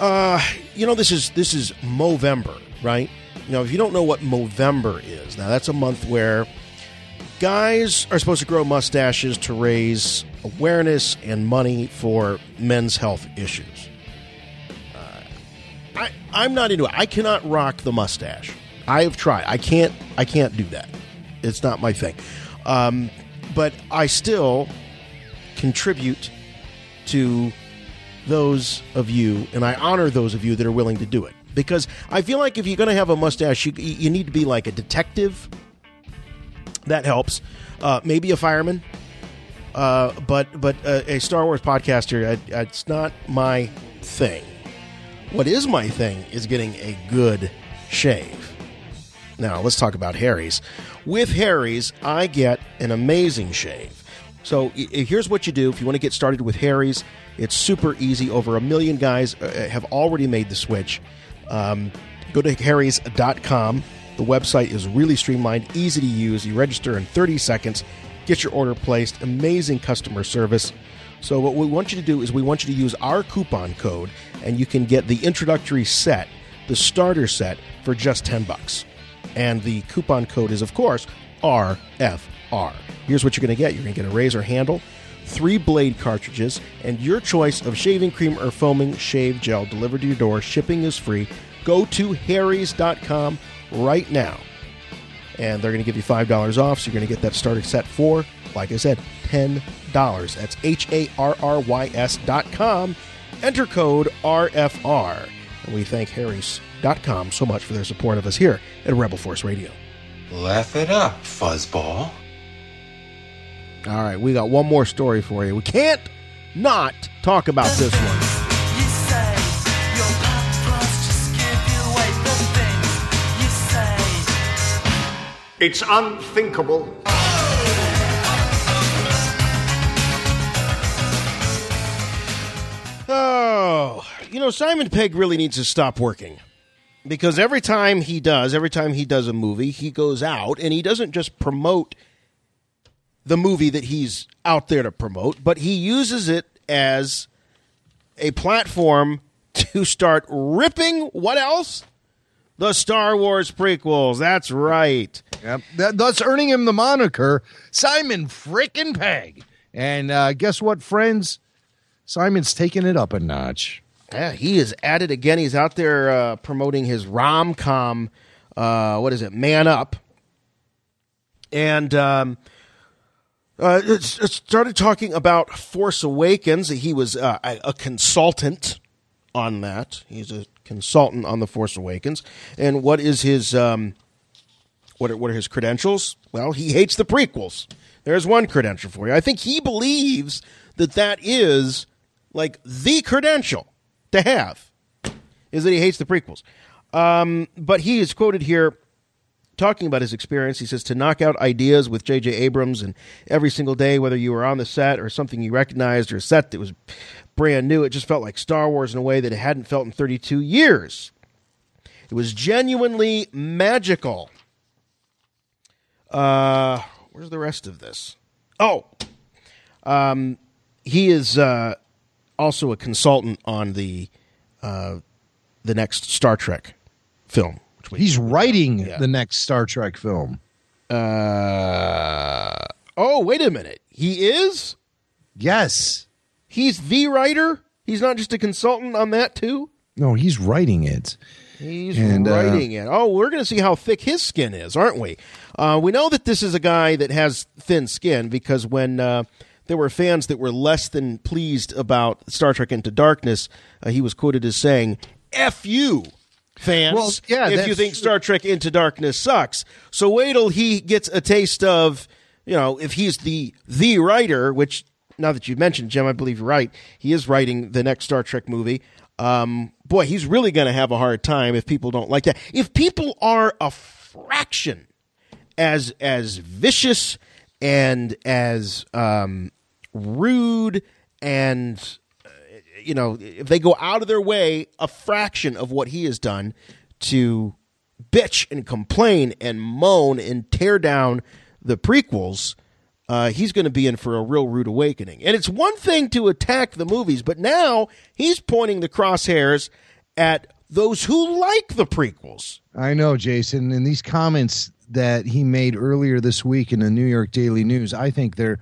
Uh, you know, this is this is Movember, right? You know, if you don't know what Movember is, now that's a month where guys are supposed to grow mustaches to raise awareness and money for men's health issues. Uh, I, I'm not into it. I cannot rock the mustache. I have tried. I can't. I can't do that. It's not my thing. Um, but I still contribute to those of you, and I honor those of you that are willing to do it. Because I feel like if you're going to have a mustache, you, you need to be like a detective. That helps. Uh, maybe a fireman. Uh, but but uh, a Star Wars podcaster, I, it's not my thing. What is my thing is getting a good shave. Now, let's talk about Harry's. With Harry's, I get an amazing shave. So, i- i- here's what you do if you want to get started with Harry's. It's super easy. Over a million guys uh, have already made the switch. Um, go to harrys.com. The website is really streamlined, easy to use. You register in 30 seconds, get your order placed, amazing customer service. So, what we want you to do is we want you to use our coupon code, and you can get the introductory set, the starter set, for just 10 bucks. And the coupon code is, of course, RFR. Here's what you're going to get you're going to get a razor handle, three blade cartridges, and your choice of shaving cream or foaming shave gel delivered to your door. Shipping is free. Go to harrys.com right now and they're going to give you $5 off. So you're going to get that starter set for, like I said, $10. That's H A R R Y S dot com. Enter code RFR. And we thank Harry's.com so much for their support of us here at Rebel Force Radio. Laugh it up, fuzzball. All right, we got one more story for you. We can't not talk about this one. It's unthinkable. Oh, you know, Simon Pegg really needs to stop working because every time he does, every time he does a movie, he goes out and he doesn't just promote the movie that he's out there to promote, but he uses it as a platform to start ripping what else? The Star Wars prequels. That's right. Yep. That, thus earning him the moniker Simon Frickin' Pegg. And uh, guess what, friends? Simon's taking it up a notch. Yeah, he is at it again. He's out there uh, promoting his rom com. Uh, what is it? Man Up. And um, uh, it, started talking about Force Awakens. He was uh, a, a consultant on that. He's a consultant on the Force Awakens. And what is his um, what are, what are his credentials? Well, he hates the prequels. There's one credential for you. I think he believes that that is like the credential to have is that he hates the prequels. Um, but he is quoted here talking about his experience. He says to knock out ideas with J.J. Abrams and every single day, whether you were on the set or something you recognized or a set that was brand new, it just felt like Star Wars in a way that it hadn't felt in 32 years. It was genuinely magical. Uh, where's the rest of this? Oh, um, he is uh, also a consultant on the uh, the next Star Trek film. He's writing yeah. the next Star Trek film. Uh, oh, wait a minute. He is? Yes. He's the writer? He's not just a consultant on that, too? No, he's writing it. He's and, uh, writing uh, it. Oh, we're going to see how thick his skin is, aren't we? Uh, we know that this is a guy that has thin skin because when uh, there were fans that were less than pleased about Star Trek Into Darkness, uh, he was quoted as saying, F you, fans, well, yeah, if you think Star Trek Into Darkness sucks. So wait till he gets a taste of, you know, if he's the the writer, which now that you've mentioned, Jim, I believe you're right. He is writing the next Star Trek movie. Um, boy, he's really going to have a hard time if people don't like that. If people are a fraction as as vicious and as um, rude and uh, you know if they go out of their way a fraction of what he has done to bitch and complain and moan and tear down the prequels uh, he's going to be in for a real rude awakening. And it's one thing to attack the movies, but now he's pointing the crosshairs at those who like the prequels. I know, Jason. And these comments that he made earlier this week in the New York Daily News, I think they're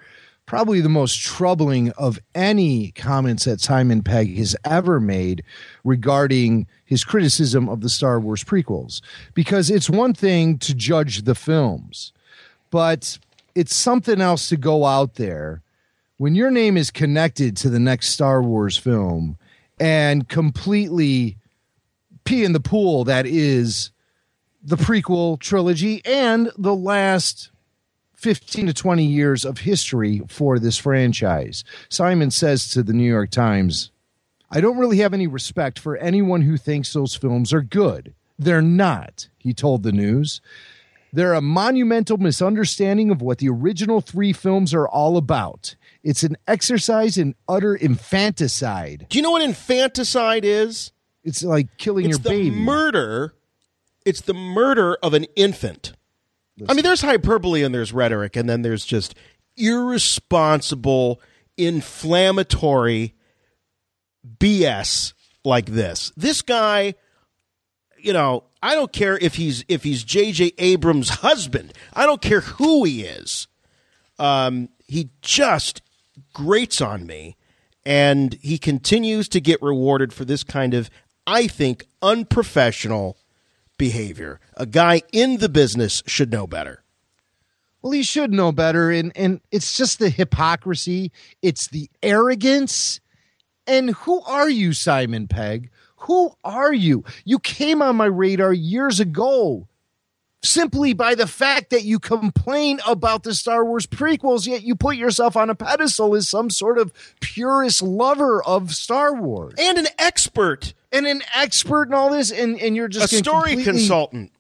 probably the most troubling of any comments that Simon Pegg has ever made regarding his criticism of the Star Wars prequels. Because it's one thing to judge the films, but it's something else to go out there when your name is connected to the next Star Wars film and completely pee in the pool that is the prequel trilogy and the last 15 to 20 years of history for this franchise. Simon says to the New York Times, I don't really have any respect for anyone who thinks those films are good. They're not, he told the news. They're a monumental misunderstanding of what the original three films are all about. It's an exercise in utter infanticide. Do you know what infanticide is? It's like killing it's your baby. Murder. It's the murder of an infant. Listen. I mean, there's hyperbole and there's rhetoric, and then there's just irresponsible, inflammatory BS like this. This guy, you know, I don't care if he's if he's J.J. Abrams' husband. I don't care who he is. Um, he just grates on me, and he continues to get rewarded for this kind of, I think, unprofessional behavior. A guy in the business should know better. Well, he should know better, and and it's just the hypocrisy. It's the arrogance. And who are you, Simon Pegg? Who are you? You came on my radar years ago simply by the fact that you complain about the Star Wars prequels, yet you put yourself on a pedestal as some sort of purist lover of Star Wars. And an expert. And an expert in all this, and, and you're just a story consultant.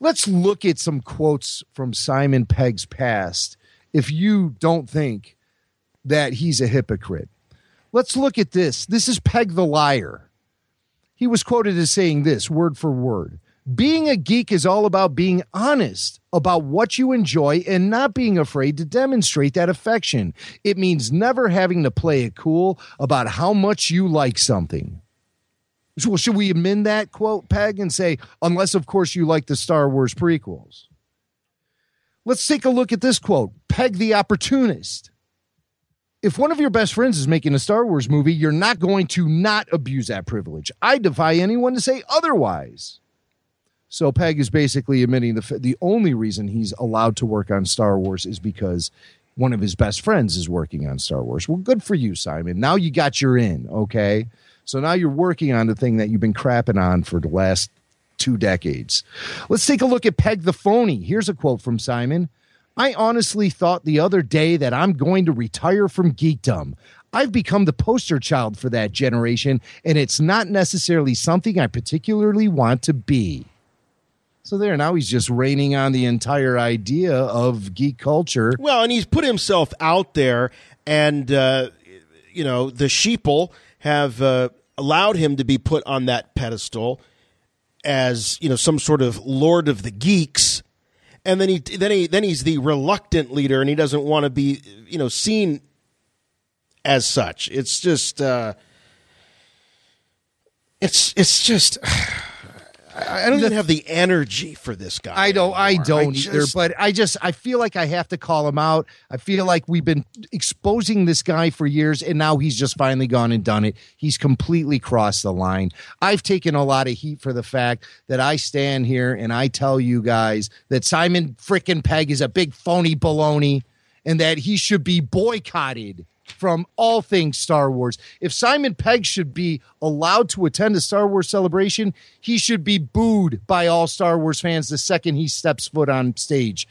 Let's look at some quotes from Simon Pegg's past if you don't think that he's a hypocrite. Let's look at this. This is Pegg the Liar. He was quoted as saying this word for word. Being a geek is all about being honest about what you enjoy and not being afraid to demonstrate that affection. It means never having to play it cool about how much you like something. So should we amend that quote, Pegg, and say, unless, of course, you like the Star Wars prequels? Let's take a look at this quote Pegg the opportunist. If one of your best friends is making a Star Wars movie, you're not going to not abuse that privilege. I defy anyone to say otherwise. So Pegg is basically admitting the the only reason he's allowed to work on Star Wars is because one of his best friends is working on Star Wars. Well, good for you, Simon. Now you got your in, okay? So now you're working on the thing that you've been crapping on for the last two decades. Let's take a look at Pegg the Phony. Here's a quote from Simon. I honestly thought the other day that I'm going to retire from geekdom. I've become the poster child for that generation, and it's not necessarily something I particularly want to be. So there, now he's just raining on the entire idea of geek culture. Well, and he's put himself out there, and uh, you know the sheeple have uh, allowed him to be put on that pedestal as you know some sort of lord of the geeks, and then he then he then he's the reluctant leader, and he doesn't want to be you know seen as such. It's just uh, it's it's just. I don't even have the energy for this guy. I don't. I don't I just- either. But I just I feel like I have to call him out. I feel like we've been exposing this guy for years, and now he's just finally gone and done it. He's completely crossed the line. I've taken a lot of heat for the fact that I stand here and I tell you guys that Simon frickin' Pegg is a big phony baloney, and that he should be boycotted from all things Star Wars. If Simon Pegg should be allowed to attend a Star Wars celebration, he should be booed by all Star Wars fans the second he steps foot on stage.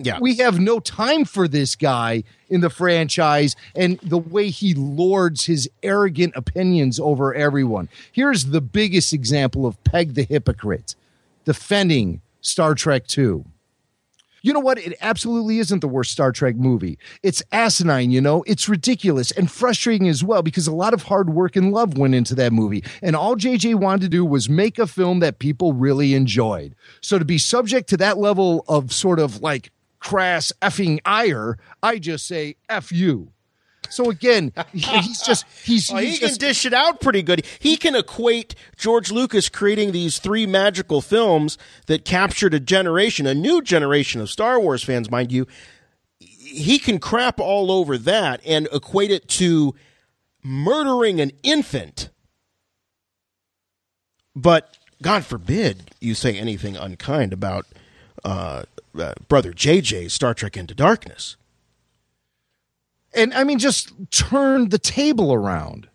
Yeah. We have no time for this guy in the franchise and the way he lords his arrogant opinions over everyone. Here's the biggest example of Pegg the hypocrite defending Star Trek 2. You know what? It absolutely isn't the worst Star Trek movie. It's asinine, you know? It's ridiculous and frustrating as well because a lot of hard work and love went into that movie. And all JJ wanted to do was make a film that people really enjoyed. So to be subject to that level of sort of like crass effing ire, I just say F you. So again, he- he's just he's, Oh, he's he can just, dish it out pretty good. He can equate George Lucas creating these three magical films that captured a generation, a new generation of Star Wars fans, mind you. He can crap all over that and equate it to murdering an infant. But God forbid you say anything unkind about uh, uh, brother JJ's Star Trek Into Darkness. And I mean, just turn the table around.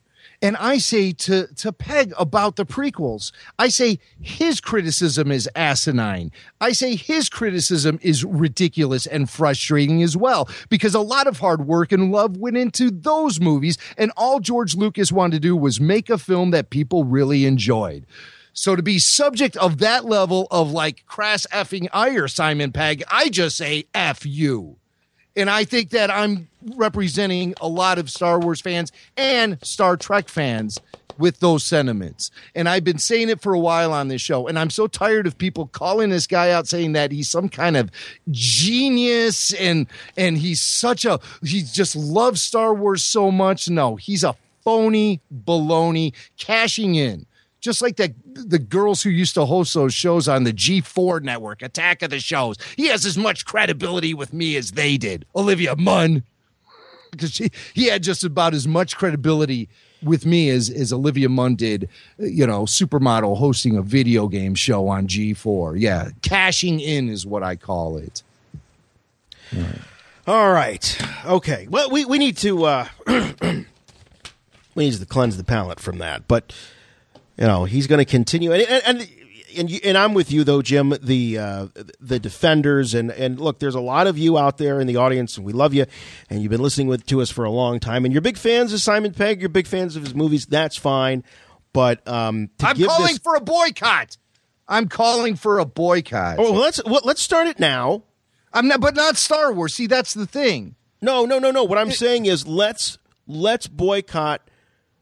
And I say to to Pegg about the prequels, I say his criticism is asinine. I say his criticism is ridiculous and frustrating as well because a lot of hard work and love went into those movies, and all George Lucas wanted to do was make a film that people really enjoyed. So to be subject of that level of like crass effing ire, Simon Pegg, I just say F you. And I think that I'm representing a lot of Star Wars fans and Star Trek fans with those sentiments. And I've been saying it for a while on this show. And I'm so tired of people calling this guy out saying that he's some kind of genius and and he's such a he just loves Star Wars so much. No, he's a phony baloney cashing in. Just like the the girls who used to host those shows on the G4 network, Attack of the Shows. He has as much credibility with me as they did. Olivia Munn. Because she, he had just about as much credibility with me as, as Olivia Munn did, you know, supermodel hosting a video game show on G4. Yeah, cashing in is what I call it. All right. Okay. Well, we, we need to uh, we need to cleanse the palate from that. But you know, he's going to continue, and and and, and, you, and I'm with you though, Jim. The uh, the defenders and and look, there's a lot of you out there in the audience, and we love you, and you've been listening with to us for a long time, and you're big fans of Simon Pegg. You're big fans of his movies. That's fine. But um, to I'm calling this, for a boycott. I'm calling for a boycott. oh, well, let's well, let's start it now. I'm not, but not Star Wars. See, that's the thing. No, no, no, no. What I'm saying is let's let's boycott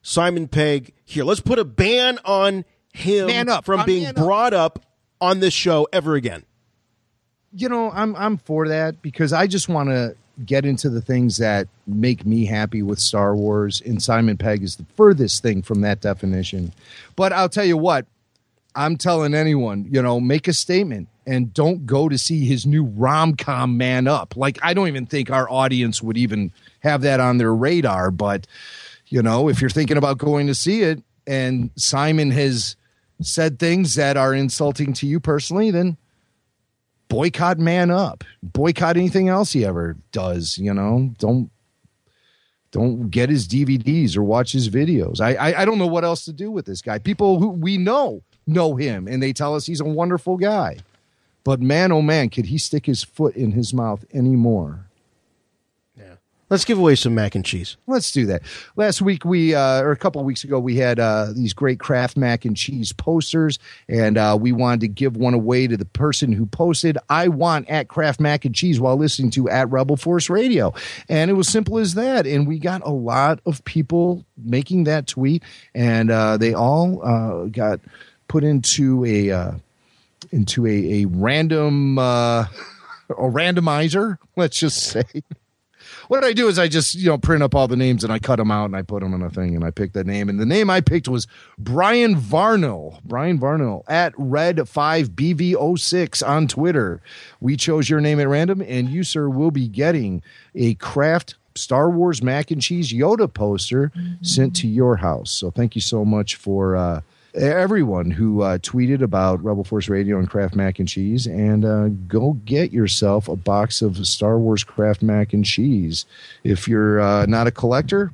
Simon Pegg here. Let's put a ban on him up. from Uh, being man up. brought up on this show ever again. you know, I'm I'm for that because I just want to get into the things that make me happy with Star Wars, and Simon Pegg is the furthest thing from that definition. But I'll tell you what, I'm telling anyone, you know, make a statement and don't go to see his new rom com Man Up. Like I don't even think our audience would even have that on their radar. But you know, if you're thinking about going to see it, and Simon has said things that are insulting to you personally, then boycott man up. Boycott anything else he ever does you know. Don't don't get his dvds or watch his videos. I, I i don't know what else to do with this guy. People who we know know him and they tell us he's a wonderful guy. But man oh man could he stick his foot in his mouth anymore Let's give away some mac and cheese. Let's do that. Last week we, uh, or a couple of weeks ago, we had uh, these great Kraft mac and cheese posters, and uh, we wanted to give one away to the person who posted "I want at Kraft mac and cheese" while listening to at Rebel Force Radio, and it was simple as that. And we got a lot of people making that tweet, and uh, they all uh, got put into a uh, into a, a random a randomizer. Let's just say what I do is I just you know print up all the names and I cut them out and I put them in a thing and I pick the name and the name I picked was Brian Varnell. Brian Varnell at Red Five BV06 on Twitter. We chose your name at random and you sir will be getting a Kraft Star Wars mac and cheese Yoda poster sent to your house. So thank you so much for uh, everyone who uh, tweeted about Rebel Force Radio and Kraft Mac and Cheese, and uh, go get yourself a box of Star Wars Kraft Mac and Cheese. If you're uh, not a collector,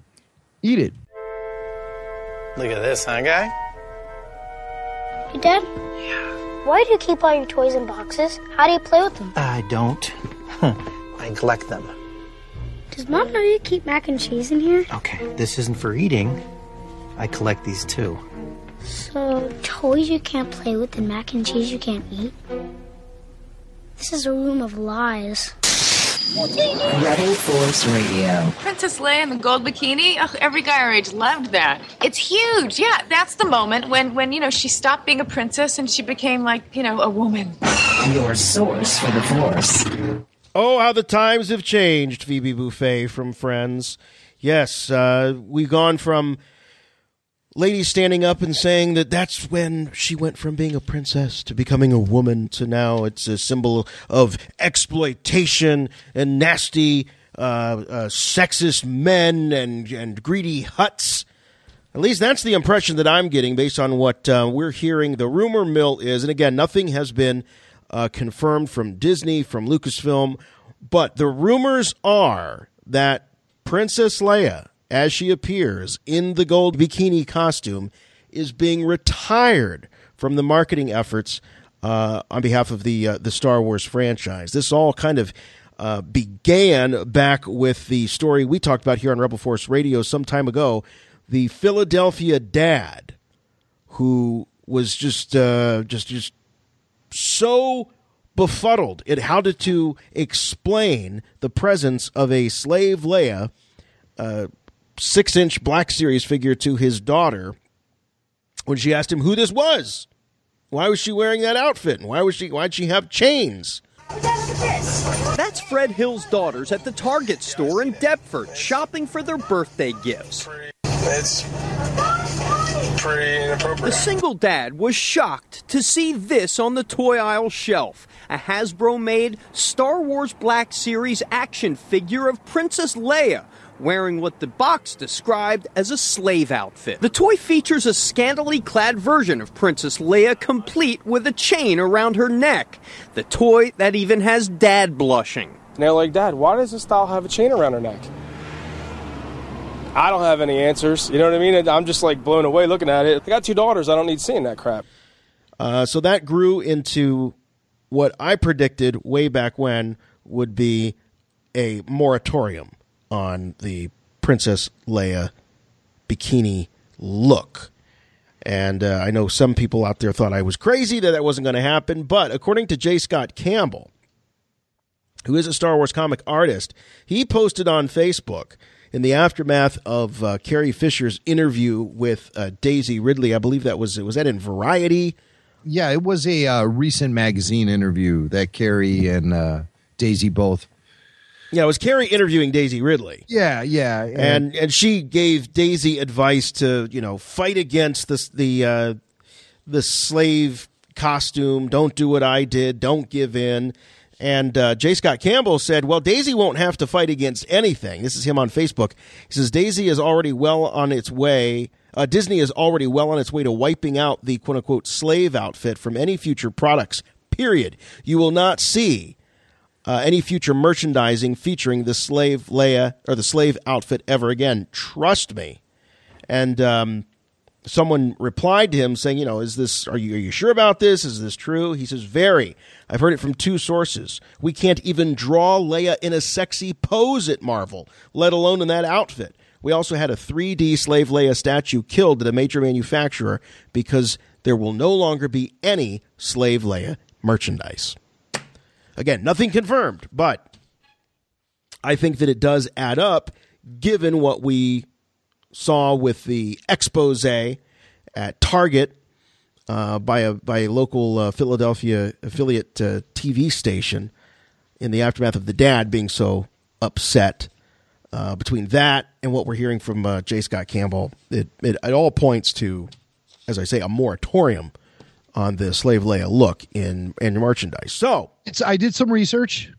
eat it. Look at this, huh, guy? You did? Yeah. Why do you keep all your toys in boxes? How do you play with them? I don't. I collect them. Does mom know you keep mac and cheese in here? Okay, this isn't for eating. I collect these too. So, toys you can't play with and mac and cheese you can't eat? This is a room of lies. Rebel Force Radio. Princess Leia in the gold bikini. Ugh, every guy our age loved that. It's huge. Yeah, that's the moment when, when you know, she stopped being a princess and she became like, you know, a woman. Your source for the Force. Oh, how the times have changed, Phoebe Buffay from Friends. Yes, uh, we've gone from ladies standing up and saying that that's when she went from being a princess to becoming a woman to now it's a symbol of exploitation and nasty, uh, uh, sexist men and, and greedy Hutts. At least that's the impression that I'm getting based on what uh, we're hearing. The rumor mill is, and again, nothing has been uh, confirmed from Disney, from Lucasfilm, but the rumors are that Princess Leia, as she appears in the gold bikini costume, is being retired from the marketing efforts uh, on behalf of the uh, the Star Wars franchise. This all kind of uh, began back with the story we talked about here on Rebel Force Radio some time ago. The Philadelphia dad, who was just uh, just just so befuddled at how to, to explain the presence of a slave Leia, uh, six inch Black Series figure to his daughter when she asked him who this was. Why was she wearing that outfit? And why was she why'd she have chains? That's Fred Hill's daughters at the Target store in Deptford shopping for their birthday gifts. It's pretty inappropriate. The single dad was shocked to see this on the toy aisle shelf a Hasbro made Star Wars Black Series action figure of Princess Leia. Wearing what the box described as a slave outfit. The toy features a scantily clad version of Princess Leia, complete with a chain around her neck. The toy that even has Dad blushing. Now, like, Dad, why does this doll have a chain around her neck? I don't have any answers. You know what I mean? I'm just like blown away looking at it. I got two daughters. I don't need seeing that crap. Uh, so that grew into what I predicted way back when would be a moratorium on the Princess Leia bikini look. And uh, I know some people out there thought I was crazy that that wasn't going to happen, but according to J. Scott Campbell, who is a Star Wars comic artist, he posted on Facebook in the aftermath of uh, Carrie Fisher's interview with uh, Daisy Ridley. I believe that was was that in Variety. Yeah, it was a uh, recent magazine interview that Carrie and uh, Daisy both. Yeah, it was Carrie interviewing Daisy Ridley. Yeah, yeah, and and she gave Daisy advice to you know fight against this the uh, the slave costume. Don't do what I did. Don't give in. And uh, J. Scott Campbell said, Well, Daisy won't have to fight against anything. This is him on Facebook. He says, Daisy is already well on its way. Uh, Disney is already well on its way to wiping out the quote unquote slave outfit from any future products, period. You will not see uh, any future merchandising featuring the slave Leia or the slave outfit ever again. Trust me. And um, someone replied to him saying, you know, is this, are you, are you sure about this? Is this true? He says, very. I've heard it from two sources. We can't even draw Leia in a sexy pose at Marvel, let alone in that outfit. We also had a 3D slave Leia statue killed at a major manufacturer because there will no longer be any slave Leia merchandise. Again, nothing confirmed, but I think that it does add up given what we saw with the expose at Target uh, by a by a local uh, Philadelphia affiliate uh, TV station in the aftermath of the dad being so upset. Uh, between that and what we're hearing from uh, J. Scott Campbell, it, it, it all points to, as I say, a moratorium on the slave Leia look in in merchandise. So it's I did some research.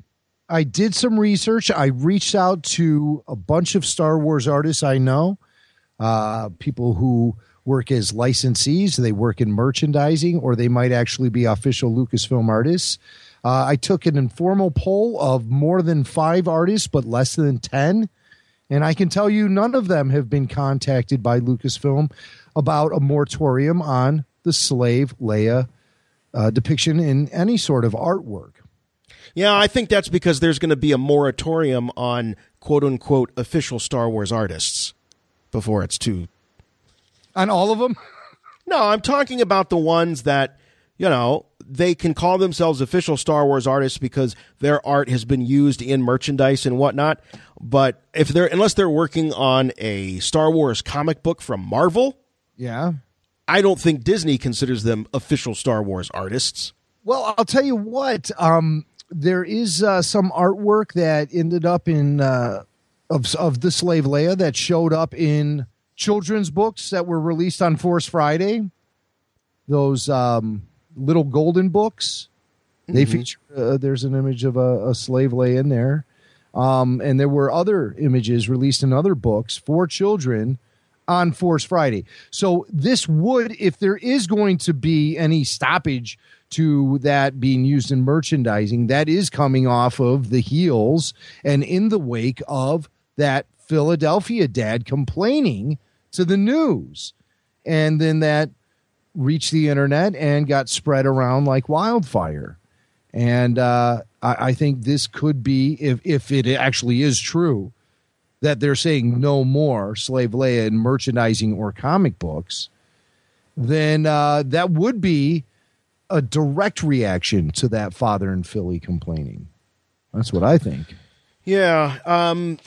I did some research. I reached out to a bunch of Star Wars artists I know, uh, people who work as licensees, they work in merchandising, or they might actually be official Lucasfilm artists. Uh, I took an informal poll of more than five artists, but less than 10. And I can tell you, none of them have been contacted by Lucasfilm about a moratorium on the slave Leia uh, depiction in any sort of artwork. Yeah, I think that's because there's going to be a moratorium on quote unquote official Star Wars artists before it's too. On all of them? No, I'm talking about the ones that, you know, they can call themselves official Star Wars artists because their art has been used in merchandise and whatnot. But if they're unless they're working on a Star Wars comic book from Marvel, yeah, I don't think Disney considers them official Star Wars artists. Well, I'll tell you what. Um, there is uh, some artwork that ended up in uh, of of the slave Leia that showed up in children's books that were released on Force Friday. Those um, little golden books. They Mm-hmm. feature. Uh, there's an image of a, a slave Leia in there, um, and there were other images released in other books for children on Force Friday. So this would, if there is going to be any stoppage to that being used in merchandising, that is coming off of the heels and in the wake of that Philadelphia dad complaining to the news. And then that reached the internet and got spread around like wildfire. And uh, I, I think this could be, if, if it actually is true, that they're saying no more slave Leia in merchandising or comic books, then uh, that would be a direct reaction to that father in Philly complaining. That's what I think. Yeah. Um,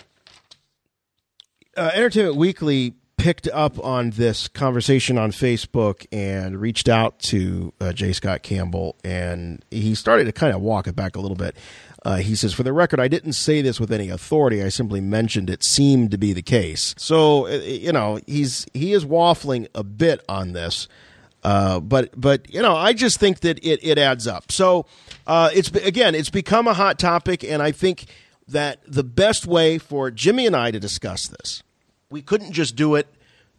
uh, Entertainment Weekly picked up on this conversation on Facebook and reached out to uh, J. Scott Campbell, and he started to kind of walk it back a little bit. Uh, he says, For the record, I didn't say this with any authority. I simply mentioned it seemed to be the case. So, uh, you know, he's he is waffling a bit on this. Uh, but but you know, I just think that it, it adds up. So uh, it's again, it's become a hot topic, and I think that the best way for Jimmy and I to discuss this, we couldn't just do it,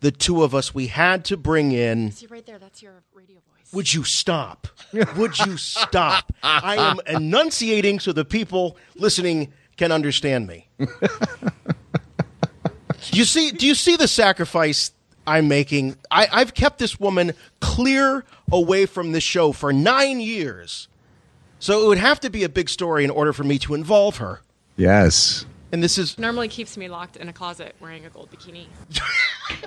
the two of us. We had to bring in. See right there, that's your radio voice. Would you stop? Would you stop? I am enunciating so the people listening can understand me. you see? Do you see the sacrifice I'm making? I, I've kept this woman clear away from this show for nine years, so it would have to be a big story in order for me to involve her. Yes. And this is Normally keeps me locked in a closet wearing a gold bikini.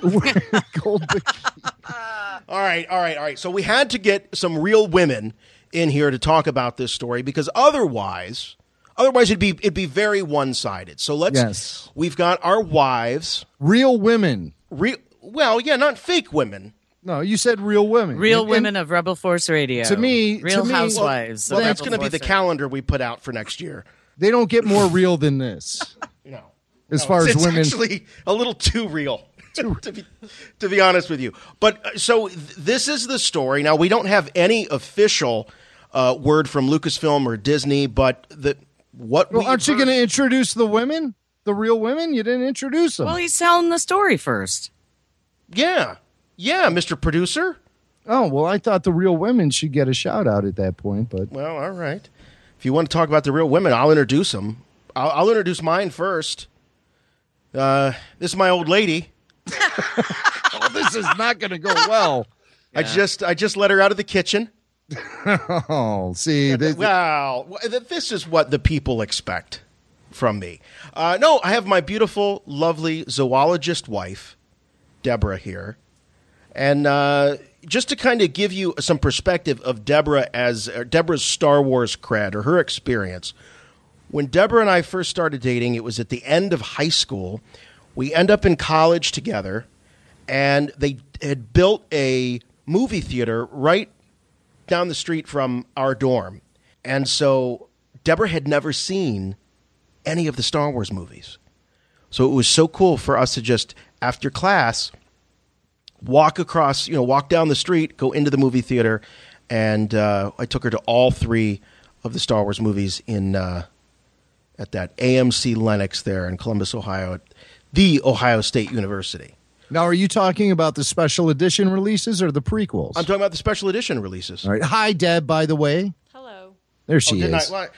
Gold bikini. All right, all right, all right. So we had to get some real women in here to talk about this story because otherwise, Otherwise, it'd be it'd be very one sided. So let's. Yes. We've got our wives, Real women. real. Well, yeah, not fake women. No, you said real women. Real And- women of Rebel Force Radio. To me- Real to me- housewives. Well, of that's going to be the calendar we put out for next year. They don't get more real than this. No. As No, far as it's women, actually a little too real. to be to be honest with you, but uh, so th- this is the story. Now we don't have any official uh, word from Lucasfilm or Disney, but the what well, we aren't you going to introduce the women, the real women? You didn't introduce them. Well, he's telling the story first. Yeah, yeah, Mister Producer. oh well, I thought the real women should get a shout out at that point, but Well, all right. If you want to talk about the real women, I'll introduce them. I'll, I'll introduce mine first. Uh, this is my old lady. oh, this is not going to go well. I just I just let her out of the kitchen. oh, see, this, Well, this is what the people expect from me. Uh, no, I have my beautiful, lovely zoologist wife, Deborah, here. And uh, just to kind of give you some perspective of Deborah as uh, Deborah's Star Wars cred or her experience, when Deborah and I first started dating, it was at the end of high school. We end up in college together, and they had built a movie theater right down the street from our dorm. And so Deborah had never seen any of the Star Wars movies. So it was so cool for us to just, after class, walk across, you know, walk down the street, go into the movie theater. And uh, I took her to all three of the Star Wars movies in uh, at that AMC Lennox there in Columbus, Ohio, at the Ohio State University. now are you talking about the special edition releases or the prequels? I'm talking about the special edition releases. All right. Hi, Deb. By the way, Hello. there she Oh, is. I? Well,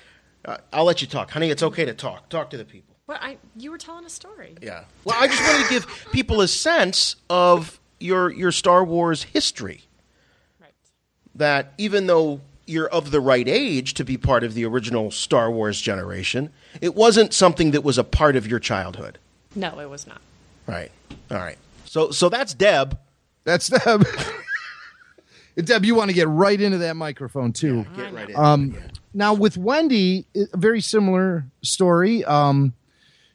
uh, I'll let you talk, honey. It's okay to talk. Talk to the people. What I you were telling a story. Yeah. Well, I just wanted to give people a sense of your your Star Wars history. Right. That even though you're of the right age to be part of the original Star Wars generation, it wasn't something that was a part of your childhood. No, it was not. Right. All right. So so that's Deb. That's Deb. Deb, you want to get right into that microphone too. Get right in. Um, Now with Wendy, a very similar story. Um,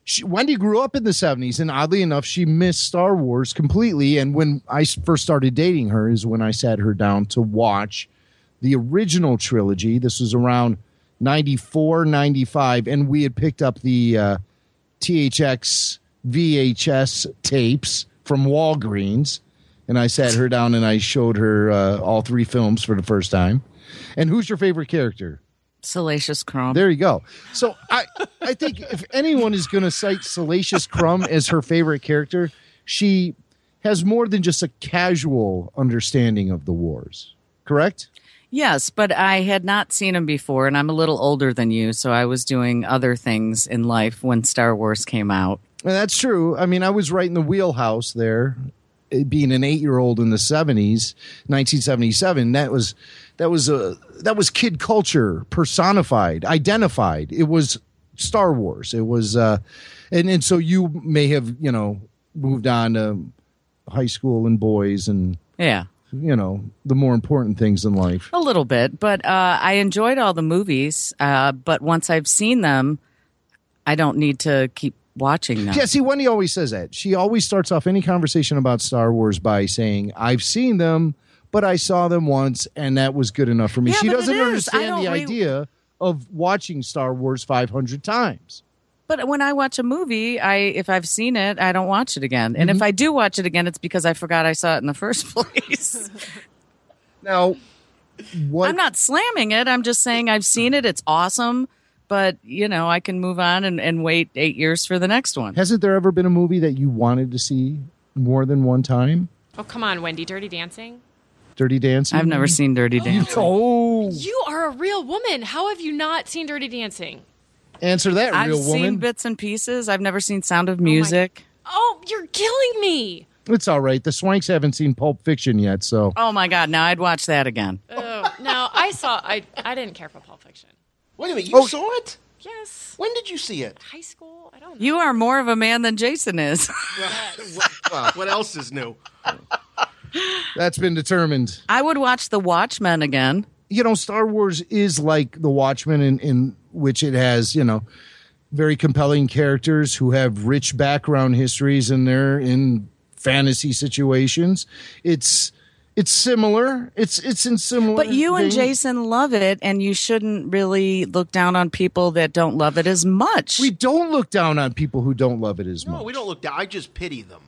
she, Wendy grew up in the '70s, and oddly enough, she missed Star Wars completely. And when I first started dating her, is when I sat her down to watch the original trilogy. This was around 94, 95, and we had picked up the uh, THX VHS tapes from Walgreens. And I sat her down and I showed her uh, all three films for the first time. And who's your favorite character? Salacious Crumb. There you go. So I, I think if anyone is going to cite Salacious Crumb as her favorite character, she has more than just a casual understanding of the wars. Correct? Yes, but I had not seen him before, and I'm a little older than you, so I was doing other things in life when Star Wars came out. And that's true. I mean, I was right in the wheelhouse there, eh, being an eight-year-old in the '70s, 1977. That was that was a that was kid culture personified, identified. It was Star Wars. It was, uh, and and so you may have you know moved on to high school and boys and Yeah, you know the more important things in life. a little bit, but uh, I enjoyed all the movies. Uh, but once I've seen them, I don't need to keep watching them. Yeah, see, Wendy always says that. She always starts off any conversation about Star Wars by saying, "I've seen them, but I saw them once, and that was good enough for me." Yeah, she doesn't understand the re- idea of watching Star Wars 500 times. But when I watch a movie, I if I've seen it, I don't watch it again. And if Mm-hmm. I do watch it again, it's because I forgot I saw it in the first place. Now, what? I'm not slamming it. I'm just saying I've seen it. It's awesome. But, you know, I can move on and, and wait eight years for the next one. Hasn't there ever been a movie that you wanted to see more than one time? Oh come on, Wendy, Dirty Dancing. Dirty Dancing. I've never seen Dirty oh, Dancing. Oh, You are a real woman. How have you not seen Dirty Dancing? answer that, I've real seen bits and pieces. I've never seen Sound of oh Music. Oh, you're killing me. It's all right. The Swanks haven't seen Pulp Fiction yet, so Oh my God! Now I'd watch that again. Oh no, I saw. I I didn't care for Pulp Fiction. Wait a minute, Oh. you saw it? Yes, When did you see it? high school. I don't know. You are more of a man than Jason is. Well, what else is new? That's been determined. I would watch The Watchmen again. you know, Star Wars is like The Watchmen in, in which it has, you know, very compelling characters who have rich background histories and they're in fantasy situations. It's it's similar. It's it's in similar. But you and. Jason love it, and you shouldn't really look down on people that don't love it as much. We don't look down on people who don't love it as No, much. we don't look down. I just pity them.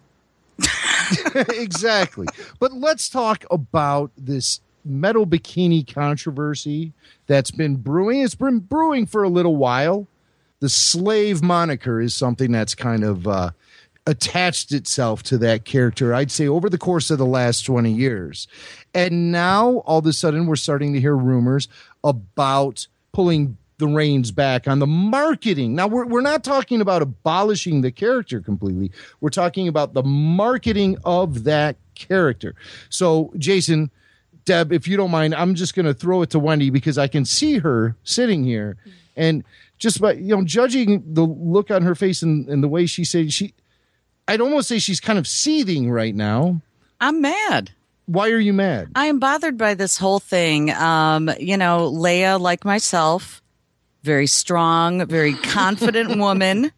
exactly. But let's talk about this metal bikini controversy that's been brewing. It's been brewing for a little while. The slave moniker is something that's kind of uh, attached itself to that character, I'd say, over the course of the last 20 years. And now, all of a sudden, we're starting to hear rumors about pulling the reins back on the marketing. Now, we're, we're not talking about abolishing the character completely. We're talking about the marketing of that character. So, Jason, Deb, if you don't mind, I'm just going to throw it to Wendy because I can see her sitting here. And just by, you know, judging the look on her face and, and the way she said she, I'd almost say she's kind of seething right now. I'm mad. Why are you mad? I am bothered by this whole thing. Um, you know, Leia, like myself, very strong, very confident woman.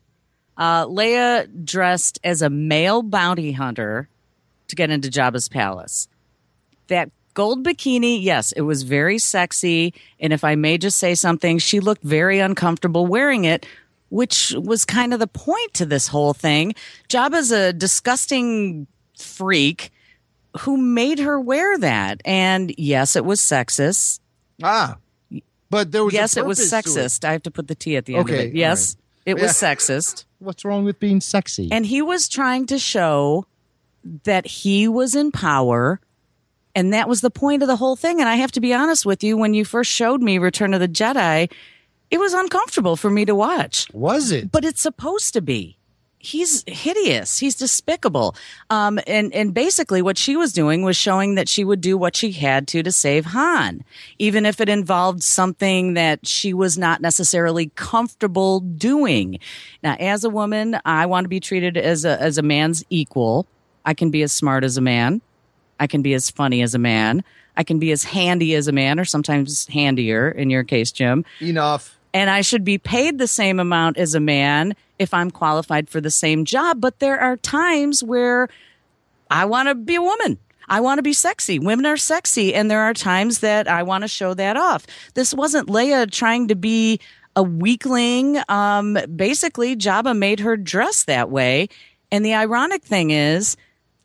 Uh, Leia dressed as a male bounty hunter to get into Jabba's palace. That gold bikini, yes, it was very sexy. And if I may just say something, she looked very uncomfortable wearing it, which was kind of the point to this whole thing. Jabba's a disgusting freak who made her wear that. And yes, it was sexist. Ah. But there was a yes, it was to it. sexist. I have to put the T at the end Okay, of it. Yes, all it was Yeah. sexist. What's wrong with being sexy? And he was trying to show that he was in power. And that was the point of the whole thing. And I have to be honest with you, when you first showed me Return of the Jedi, it was uncomfortable for me to watch. Was it? But it's supposed to be. He's hideous. He's despicable. Um, and, and basically what she was doing was showing that she would do what she had to to save Han, even if it involved something that she was not necessarily comfortable doing. Now, as a woman, I want to be treated as a, as a man's equal. I can be as smart as a man. I can be as funny as a man. I can be as handy as a man, or sometimes handier in your case, Jim. Enough. And I should be paid the same amount as a man if I'm qualified for the same job. But there are times where I want to be a woman. I want to be sexy. Women are sexy. And there are times that I want to show that off. This wasn't Leia trying to be a weakling. Um, basically, Jabba made her dress that way. And the ironic thing is,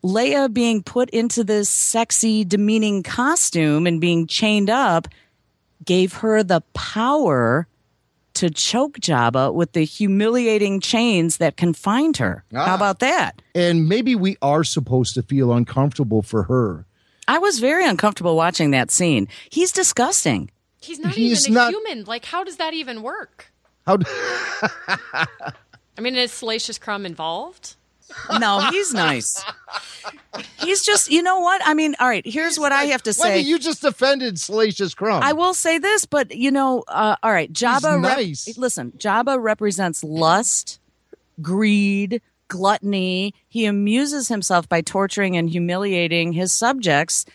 Leia being put into this sexy, demeaning costume and being chained up gave her the power to choke Jabba with the humiliating chains that confined her. How Ah. about that? And maybe we are supposed to feel uncomfortable for her. I was very uncomfortable watching that scene. He's disgusting. He's not He's even a not- human. Like, how does that even work? How? I mean, is Salacious Crumb involved? No, he's nice. He's just, you know what? I mean, all right, here's what I have to say. Wendy, you just offended Salacious Crumb. I will say this, but you know, uh, all right, Jabba. rep- nice. listen, Jabba represents lust, greed, gluttony. He amuses himself by torturing and humiliating his subjects,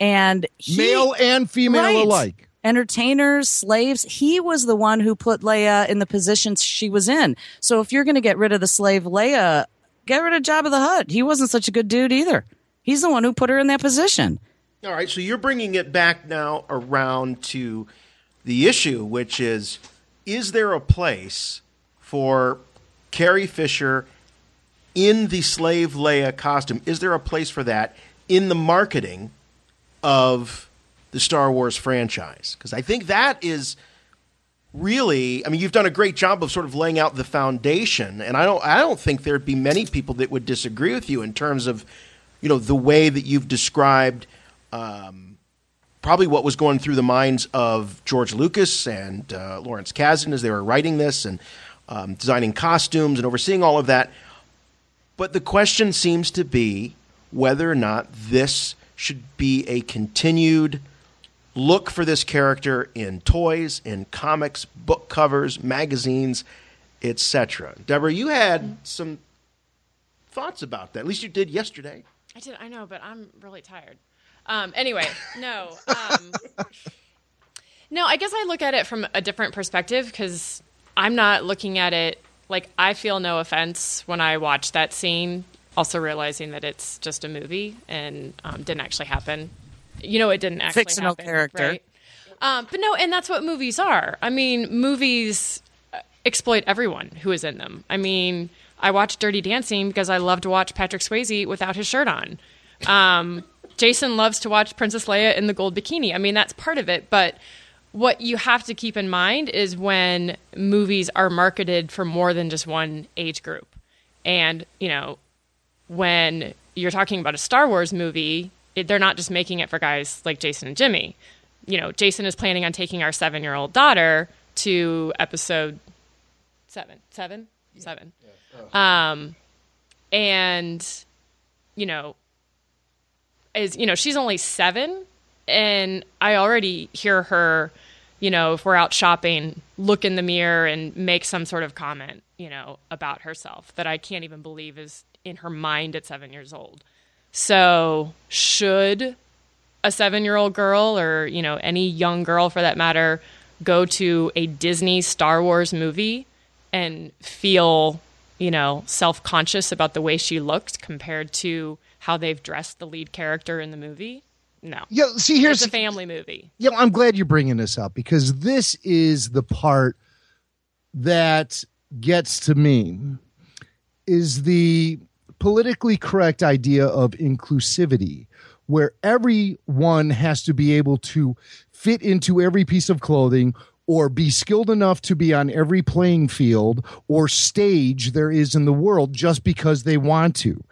and he, Male and female Right. alike. Entertainers, slaves. He was the one who put Leia in the position she was in. So if you're going to get rid of the slave Leia, get rid of Jabba the Hutt. He wasn't such a good dude either. He's the one who put her in that position. All right, so you're bringing it back now around to the issue, which is is there a place for Carrie Fisher in the slave Leia costume? Is there a place for that in the marketing of the Star Wars franchise? Because I think that is really i mean you've done a great job of sort of laying out the foundation and i don't i don't think there'd be many people that would disagree with you in terms of you know the way that you've described um, probably what was going through the minds of george lucas and uh, lawrence kasdan as they were writing this and um, designing costumes and overseeing all of that. But the question seems to be whether or not this should be a continued look for this character in toys, in comics, book covers, magazines, etc. Deborah, you had some thoughts about that. At least you did yesterday. I did. I know, but I'm really tired. Um, anyway, no. Um, No, I guess I look at it from a different perspective because I'm not looking at it like I feel no offense when I watch that scene. Also realizing that it's just a movie and um, didn't actually happen. You know, it didn't actually Fictional happen, character. right? Um, but no, and that's what movies are. I mean, movies uh, exploit everyone who is in them. I mean, I watched Dirty Dancing because I love to watch Patrick Swayze without his shirt on. Um, Jason loves to watch Princess Leia in the gold bikini. I mean, that's part of it. But what you have to keep in mind is when movies are marketed for more than just one age group. And, you know, when you're talking about a Star Wars movie, it, they're not just making it for guys like Jason and Jimmy. You know, Jason is planning on taking our seven year old daughter to episode seven, seven, seven. Um, and, you know, is, you know, she's only seven. And I already hear her, you know, if we're out shopping, look in the mirror and make some sort of comment, you know, about herself that I can't even believe is in her mind at seven years old. So, should a seven year old girl or, you know, any young girl for that matter go to a Disney Star Wars movie and feel, you know, self conscious about the way she looked compared to how they've dressed the lead character in the movie? No. Yeah, see, here's it's a family movie. Yeah, I'm glad you're bringing this up because this is the part that gets to me is the politically correct idea of inclusivity where everyone has to be able to fit into every piece of clothing or be skilled enough to be on every playing field or stage there is in the world just because they want to.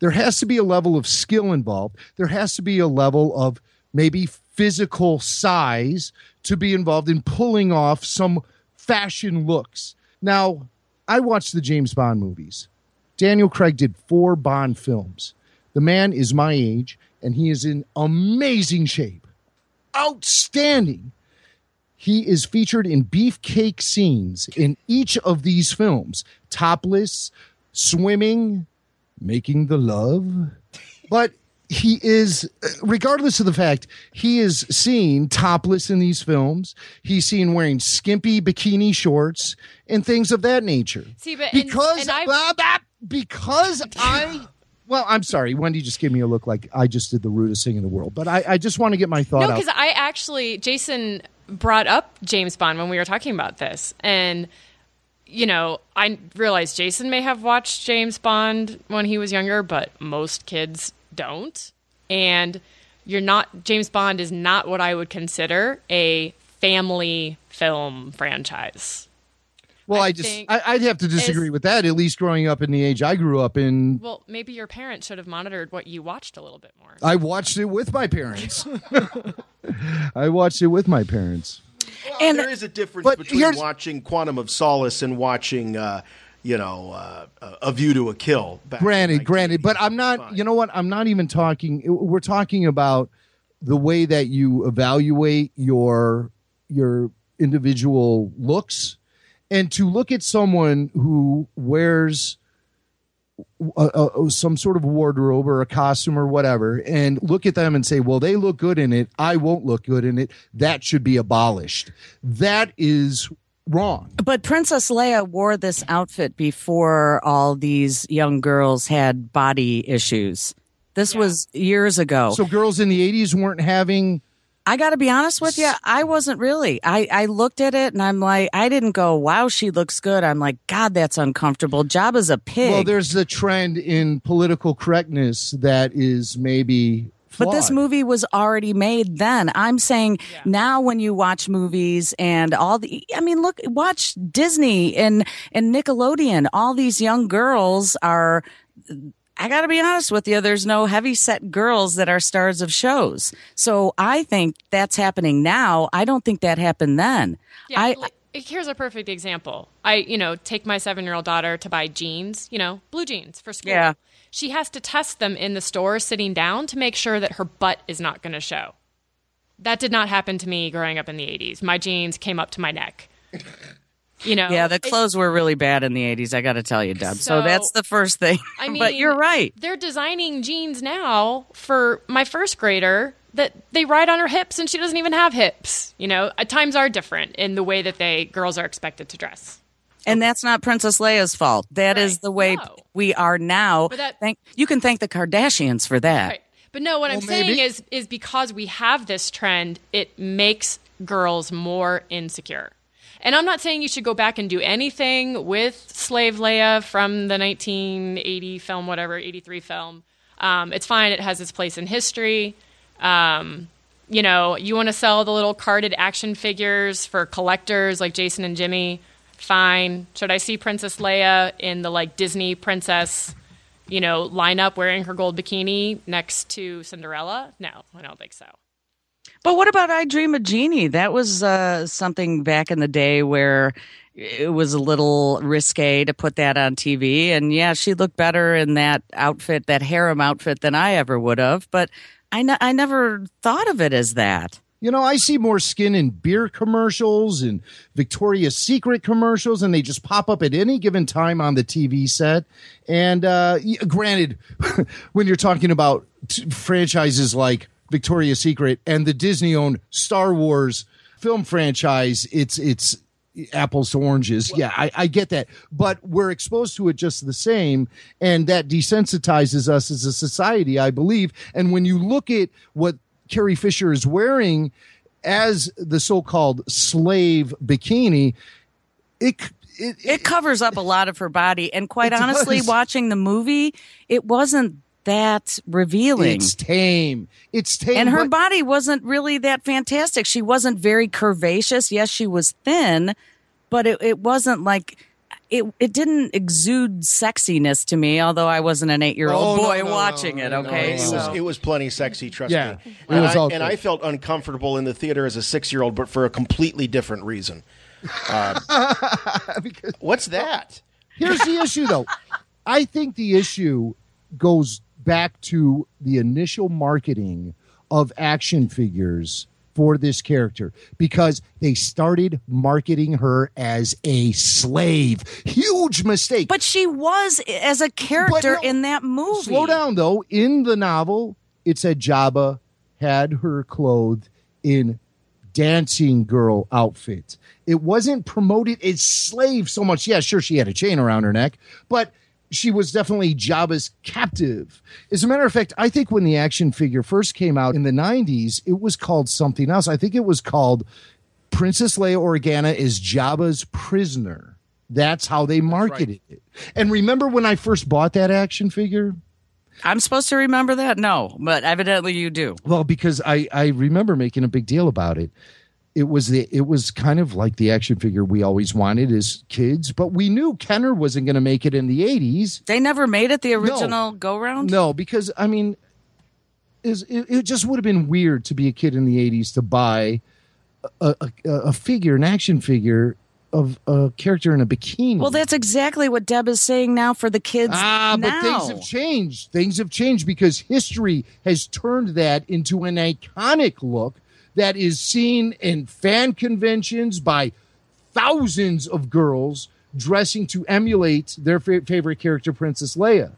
There has to be a level of skill involved. There has to be a level of maybe physical size to be involved in pulling off some fashion looks. Now, I watched the James Bond movies. Daniel Craig did four Bond films. The man is my age and he is in amazing shape. Outstanding. He is featured in beefcake scenes in each of these films topless, swimming, making the love. But he is, regardless of the fact, he is seen topless in these films. He's seen wearing skimpy bikini shorts and things of that nature. See, but and- because and blah, because I. Well, I'm sorry. Wendy just gave me a look like I just did the rudest thing in the world. But I, I just want to get my thought No, out. because I actually Jason brought up James Bond when we were talking about this, and you know I realized Jason may have watched James Bond when he was younger, but most kids don't. And you're not James Bond is not what I would consider a family film franchise. Well, I, just think I, I'd have to disagree is- with that. At least growing up in the age I grew up in, Well, maybe your parents should have monitored what you watched a little bit more. I watched it with my parents. I watched it with my parents. and there is a difference between watching Quantum of Solace and watching, uh, you know, uh, A View to a Kill. Back Granted, granted, but I'm not. You know what? I'm not even talking. We're talking about the way that you evaluate your your individual looks, and to look at someone who wears a, a, some sort of wardrobe or a costume or whatever and look at them and say, well, they look good in it. I won't look good in it. That should be abolished. That is wrong. But Princess Leia wore this outfit before all these young girls had body issues. This was years ago. So girls in the 80s weren't having. I got to be honest with you, I wasn't really. I, I looked at it and I'm like, I didn't go, wow, she looks good. I'm like, God, that's uncomfortable. Jabba's a pig. Well, there's the trend in political correctness that is maybe. But this movie was already made then. I'm saying now when you watch movies and all the I mean look watch Disney and and Nickelodeon all these young girls are I got to be honest with you there's no heavy set girls that are stars of shows. So I think that's happening now. I don't think that happened then. Yeah, I like, here's a perfect example. I, you know, take my seven year old daughter to buy jeans, you know, blue jeans for school. Yeah. She has to test them in the store sitting down to make sure that her butt is not going to show. That did not happen to me growing up in the 80s. My jeans came up to my neck. You know, yeah, the clothes were really bad in the 80s, I got to tell you, Deb. So, So, that's the first thing. I mean, but you're right. They're designing jeans now for my first grader that they ride on her hips and she doesn't even have hips. You know, uh, times are different in the way that they girls are expected to dress. And that's not Princess Leia's fault. That is the way we are now. that- thank, you can thank the Kardashians for that. Right. But no, what I'm Well, saying is is because we have this trend, it makes girls more insecure. And I'm not saying you should go back and do anything with Slave Leia from the 1980 film, whatever, 83 film. Um, it's fine. It has its place in history. Um, you know, you want to sell the little carded action figures for collectors like Jason and Jimmy. Fine. Should I see Princess Leia in the like Disney princess, you know, lineup wearing her gold bikini next to Cinderella? No, I don't think so. But what about I Dream a Jeannie? That was uh, something back in the day where it was a little risque to put that on TV. And yeah, she looked better in that outfit, that harem outfit, than I ever would have. But I, I never thought of it as that. You know, I see more skin in beer commercials and Victoria's Secret commercials, and they just pop up at any given time on the TV set. And uh, granted, when you're talking about t- franchises like Victoria's Secret and the Disney-owned Star Wars film franchise, it's it's apples to oranges. Yeah, I, I get that, but we're exposed to it just the same, and that desensitizes us as a society, I believe. And when you look at what Carrie Fisher is wearing as the so-called slave bikini, it it, it covers up a lot of her body. And quite honestly, does. watching the movie, it wasn't that revealing. It's tame. It's tame. and her but- body wasn't really that fantastic. She wasn't very curvaceous. Yes, she was thin, but it, it wasn't like it. It didn't exude sexiness to me. Although I wasn't an eight-year-old Oh, boy no, watching no, it. no, no, Okay, it so was it was plenty sexy. Trust Yeah, me. it and was I, and. I felt uncomfortable in the theater as a six year old, but for a completely different reason. Uh, what's that? Here's the issue, though. I think the issue goes back to the initial marketing of action figures for this character because they started marketing her as a slave. Huge mistake. But she was as a character in that movie. Slow down, though. In the novel, it said Jabba had her clothed in dancing girl outfits. It wasn't promoted as slave so much. Yeah, sure, she had a chain around her neck, but she was definitely Jabba's captive. As a matter of fact, I think when the action figure first came out in the 90s, it was called something else. I think it was called Princess Leia Organa is Jabba's prisoner. That's how they marketed it. And remember when I first bought that action figure? I'm supposed to remember that. No, but evidently you do. Well, because I I remember making a big deal about it. It was the it was kind of like the action figure we always wanted as kids, but we knew Kenner wasn't going to make it in the 80s. They never made it the original go round. No, because I mean is it, it just would have been weird to be a kid in the 80s to buy a, a, a figure, an action figure of a character in a bikini. Well, that's exactly what Deb is saying now for the kids. Ah, but things have changed. Things have changed because history has turned that into an iconic look that is seen in fan conventions by thousands of girls dressing to emulate their fa- favorite character, Princess Leia.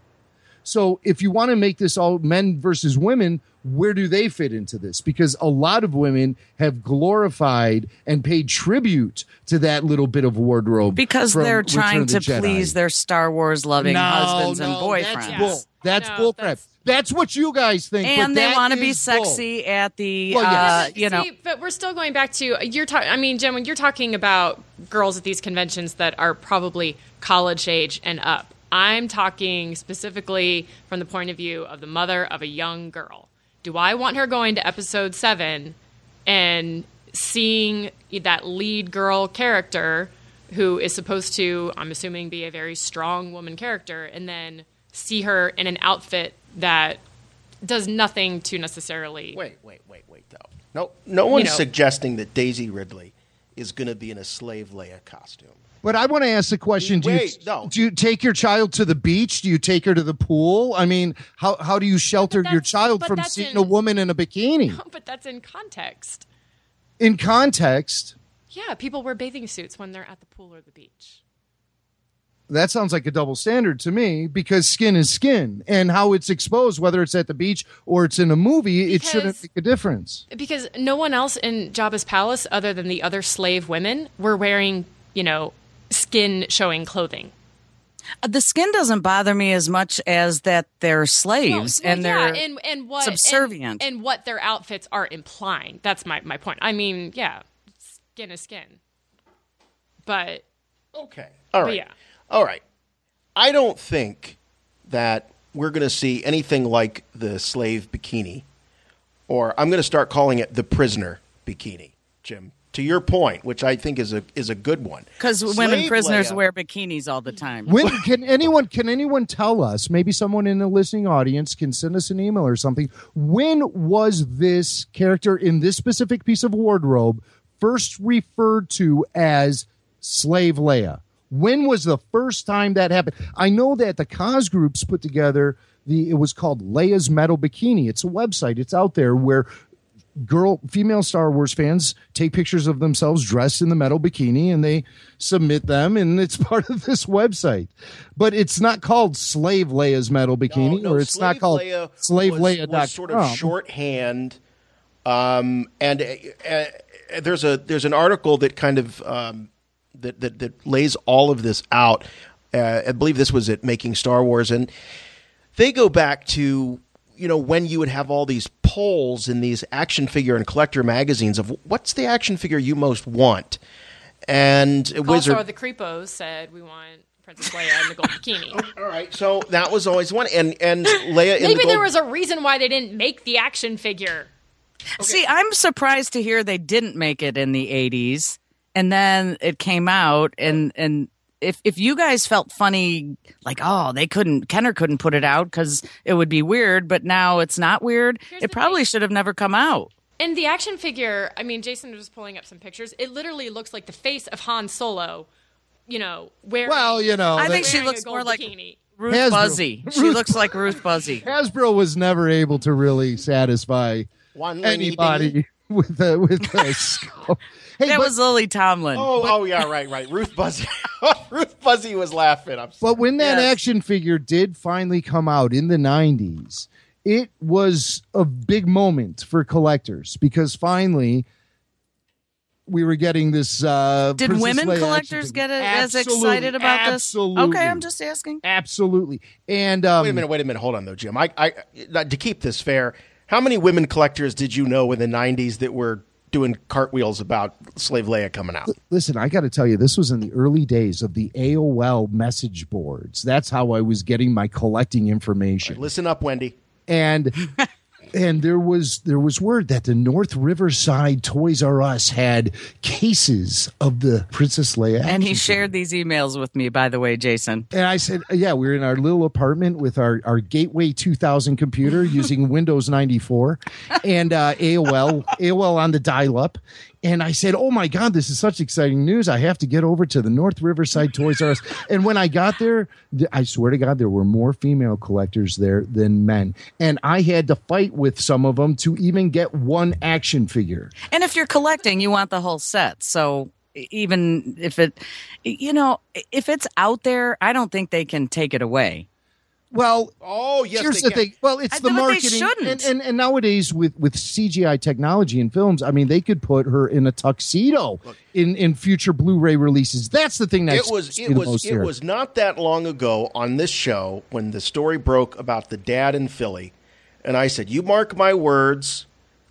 So, if you want to make this all men versus women, where do they fit into this? Because a lot of women have glorified and paid tribute to that little bit of wardrobe because from they're Return trying the to Jedi. please their Star Wars loving No, husbands and boyfriends. That's bull. That's bull crap. That's what you guys think. and they want to be is bull. sexy at the, Well, uh, you know. See, but we're still going back to you're talking. I mean, Jen, when you're talking about girls at these conventions that are probably college age and up, I'm talking specifically from the point of view of the mother of a young girl. Do I want her going to episode seven and seeing that lead girl character who is supposed to, I'm assuming, be a very strong woman character, and then see her in an outfit that does nothing to necessarily. Wait, wait, wait, wait, though. No, no one's know. suggesting that Daisy Ridley is going to be in a slave Leia costume. But I want to ask the question: Do Wait, you no. do you take your child to the beach? Do you take her to the pool? I mean, how how do you shelter your child from seeing in- a woman in a bikini? But that's in context. In context, Yeah, people wear bathing suits when they're at the pool or the beach. that sounds like a double standard to me because skin is skin and how it's exposed, whether it's at the beach or it's in a movie, it shouldn't make a difference. Because no one else in Jabba's palace, other than the other slave women, were wearing, you know, skin showing clothing. Uh, The skin doesn't bother me as much as that they're slaves Well, and yeah, they're and, and what subservient. and, and what their outfits are implying. That's my, my point. I mean, yeah, skin is skin. But okay, all but right, yeah. all right. I don't think that we're going to see anything like the slave bikini, or I'm going to start calling it the prisoner bikini, Jim. To your point, which I think is a is a good one, because women prisoners Leia- wear bikinis all the time. When can anyone can anyone tell us? Maybe someone in the listening audience can send us an email or something. When was this character in this specific piece of wardrobe first referred to as Slave Leia? When was the first time that happened? I know that the Cos groups put together the it was called Leia's Metal Bikini. It's a website. It's out there where girl female Star Wars fans take pictures of themselves dressed in the metal bikini and they submit them and it's part of this website. But it's not called Slave Leia's metal bikini No, or it's not called Leia Slave was, Leia was sort of shorthand. Um, and uh, uh, there's a there's an article that kind of um, that, that that lays all of this out. Uh, I believe this was at Making Star Wars, and they go back to you know when you would have all these polls in these action figure and collector magazines of what's the action figure you most want, and Wizard. Also, the creepos said we want Princess Leia in the gold bikini. Oh, all right, so that was always one, and and Leia in the Maybe gold there was a reason why they didn't make the action figure. See, I'm surprised to hear they didn't make it in the 80s and then it came out and and if if you guys felt funny like oh they couldn't Kenner couldn't put it out cuz it would be weird but now it's not weird it probably should have never come out And the action figure, I mean, Jason was pulling up some pictures. It literally looks like the face of Han Solo, you know, wearing. Well, you know, I think she looks gold more like bikini. Ruth Hasbro. Buzzi she Ruth looks like Ruth Buzzi Hasbro was never able to really satisfy One anybody with a with a scope. Hey, that but- was Lily Tomlin Oh, oh yeah, right, right. Ruth Buzzi, Ruth Buzzi was laughing. I'm But when that Yes. action figure did finally come out in the 90s, it was a big moment for collectors because finally we were getting this. Uh, Did Princess women Leia collectors get it as excited about this? Okay, I'm just asking. Absolutely. And um, wait a minute, wait a minute. Hold on, though, Jim. I, I, to keep this fair, how many women collectors did you know in the '90s that were doing cartwheels about Slave Leia coming out? Listen, I got to tell you, this was in the early days of the AOL message boards. That's how I was getting my collecting information. Listen up, Wendy. and and there was there was word that the North Riverside Toys R Us had cases of the Princess Leia, And he shared these emails with me, by the way, Jason. and I said, yeah, we were in our little apartment with our, our Gateway 2000 computer using Windows 94 and uh, AOL, AOL on the dial up. And I said, oh my God, this is such exciting news. I have to get over to the North Riverside Toys R Us. And when I got there, I swear to God, there were more female collectors there than men. And I had to fight with some of them to even get one action figure. And if you're collecting, you want the whole set. So even if it, you know, if it's out there, I don't think they can take it away. Well, oh yes, here's they the can. thing. Well, it's I- the but they marketing, shouldn't. and, and and nowadays with with CGI technology in films, I mean, they could put her in a tuxedo in in future Blu-ray releases. That's the thing that it was it was it here. was not that long ago on this show when the story broke about the dad in Philly, and I said, "You mark my words,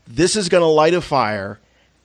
this is going to light a fire,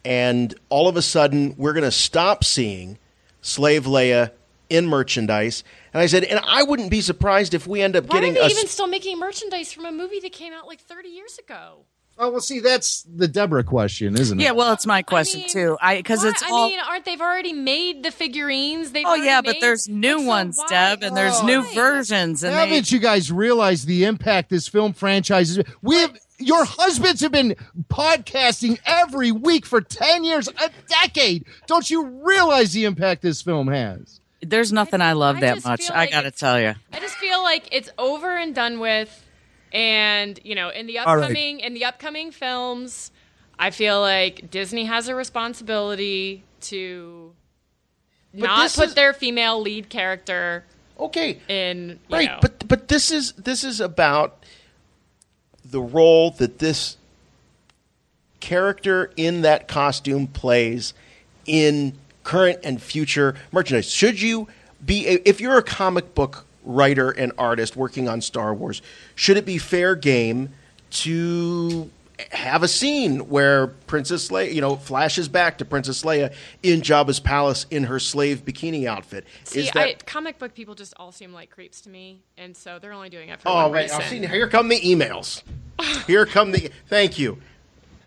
and all of a sudden we're going to stop seeing Slave Leia in merchandise." And I said, "And I wouldn't be surprised if we end up Why are getting they a even still making merchandise from a movie that came out like 30 years ago? Oh well, see, that's the Deborah question, isn't it? Yeah, well, it's my question too. I because Why- it's I all. mean, aren't they've already made the figurines? They've oh already yeah, but there's new ones, why- Deb, and there's oh, new versions, and Haven't you guys realized the impact this film franchise is? We have your husbands have been podcasting every week for ten years, a decade. Don't you realize the impact this film has? There's nothing I love I that much. feel I gotta tell you. I just feel like it's over and done with, and you know, in the All right. upcoming in the upcoming films, I feel like Disney has a responsibility to But not put is- their female lead character Okay. In you right, know- but but this is this is about the role that this character in that costume plays in current and future merchandise. Should you be a, if you're a comic book writer and artist working on Star Wars, should it be fair game to have a scene where Princess Leia, you know, flashes back to Princess Leia in Jabba's palace in her slave bikini outfit? See, is that I, comic book people just all seem like creeps to me, and so they're only doing it for Oh, right. reason. I've seen. Here come the emails. Here come the. Thank you.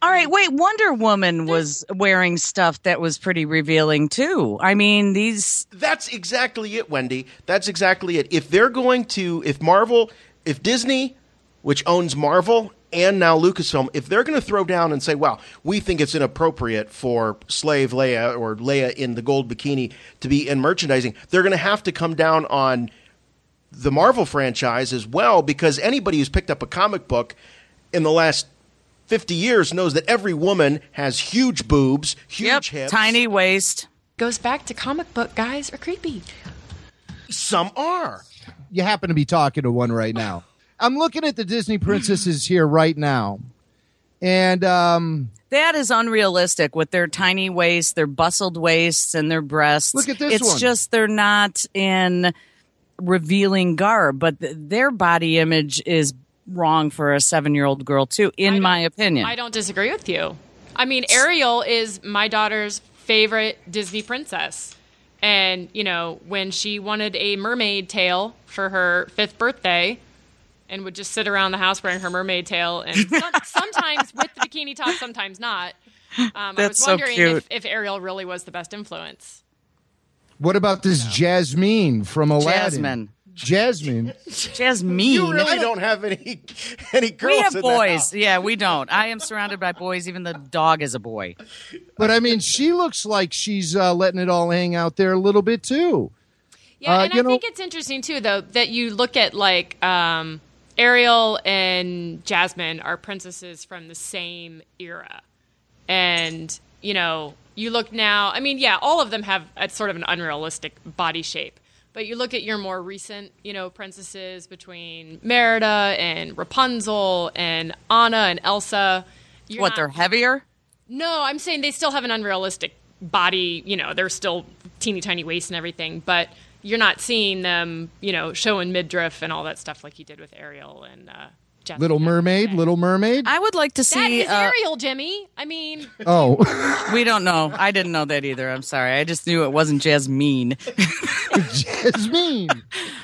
All right, wait. Wonder Woman was wearing stuff that was pretty revealing too. I mean, these. That's exactly it, Wendy. That's exactly it. If they're going to, if Marvel, if Disney, which owns Marvel and now Lucasfilm, if they're going to throw down and say, "Well, we think it's inappropriate for Slave Leia or Leia in the gold bikini to be in merchandising," they're going to have to come down on the Marvel franchise as well, because anybody who's picked up a comic book in the last 50 years knows that every woman has huge boobs, huge hips. Tiny waist. Goes back to comic book guys are creepy. Some are. You happen to be talking to one right now. I'm looking at the Disney princesses here right now. And um That is unrealistic with their tiny waists, their bustled waists, and their breasts. Look at this It's one. just they're not in revealing garb, but th- their body image is wrong for a seven-year-old girl too, in my opinion. I don't disagree with you. I mean, Ariel is my daughter's favorite Disney princess. And, you know, when she wanted a mermaid tail for her fifth birthday and would just sit around the house wearing her mermaid tail and some, sometimes with the bikini top, sometimes not. Um, I was That's so wondering cute. if, if Ariel really was the best influence. what about this Jasmine from Aladdin? Jasmine. Jasmine. Jasmine. You really don't have any any girls. we have in boys. house. Yeah, we don't. I am surrounded by boys. Even the dog is a boy. But I mean, she looks like she's uh, letting it all hang out there a little bit too. Yeah, Uh, and you I know- think it's interesting too, though, that you look at like um, Ariel and Jasmine are princesses from the same era, and you know, you look now. I mean, yeah, all of them have a sort of an unrealistic body shape. But you look at your more recent, you know, princesses between Merida and Rapunzel and Anna and Elsa. What? not- They're heavier. no, I'm saying they still have an unrealistic body. You know, they're still teeny tiny waist and everything, but you're not seeing them, you know, showing midriff and all that stuff like you did with Ariel and uh, Jasmine. Little Mermaid, Little Mermaid. I would like to That see. is uh, Ariel, Jimmy. I mean, Oh, we don't know. I didn't know that either. I'm sorry. I just knew it wasn't Jasmine. Jasmine.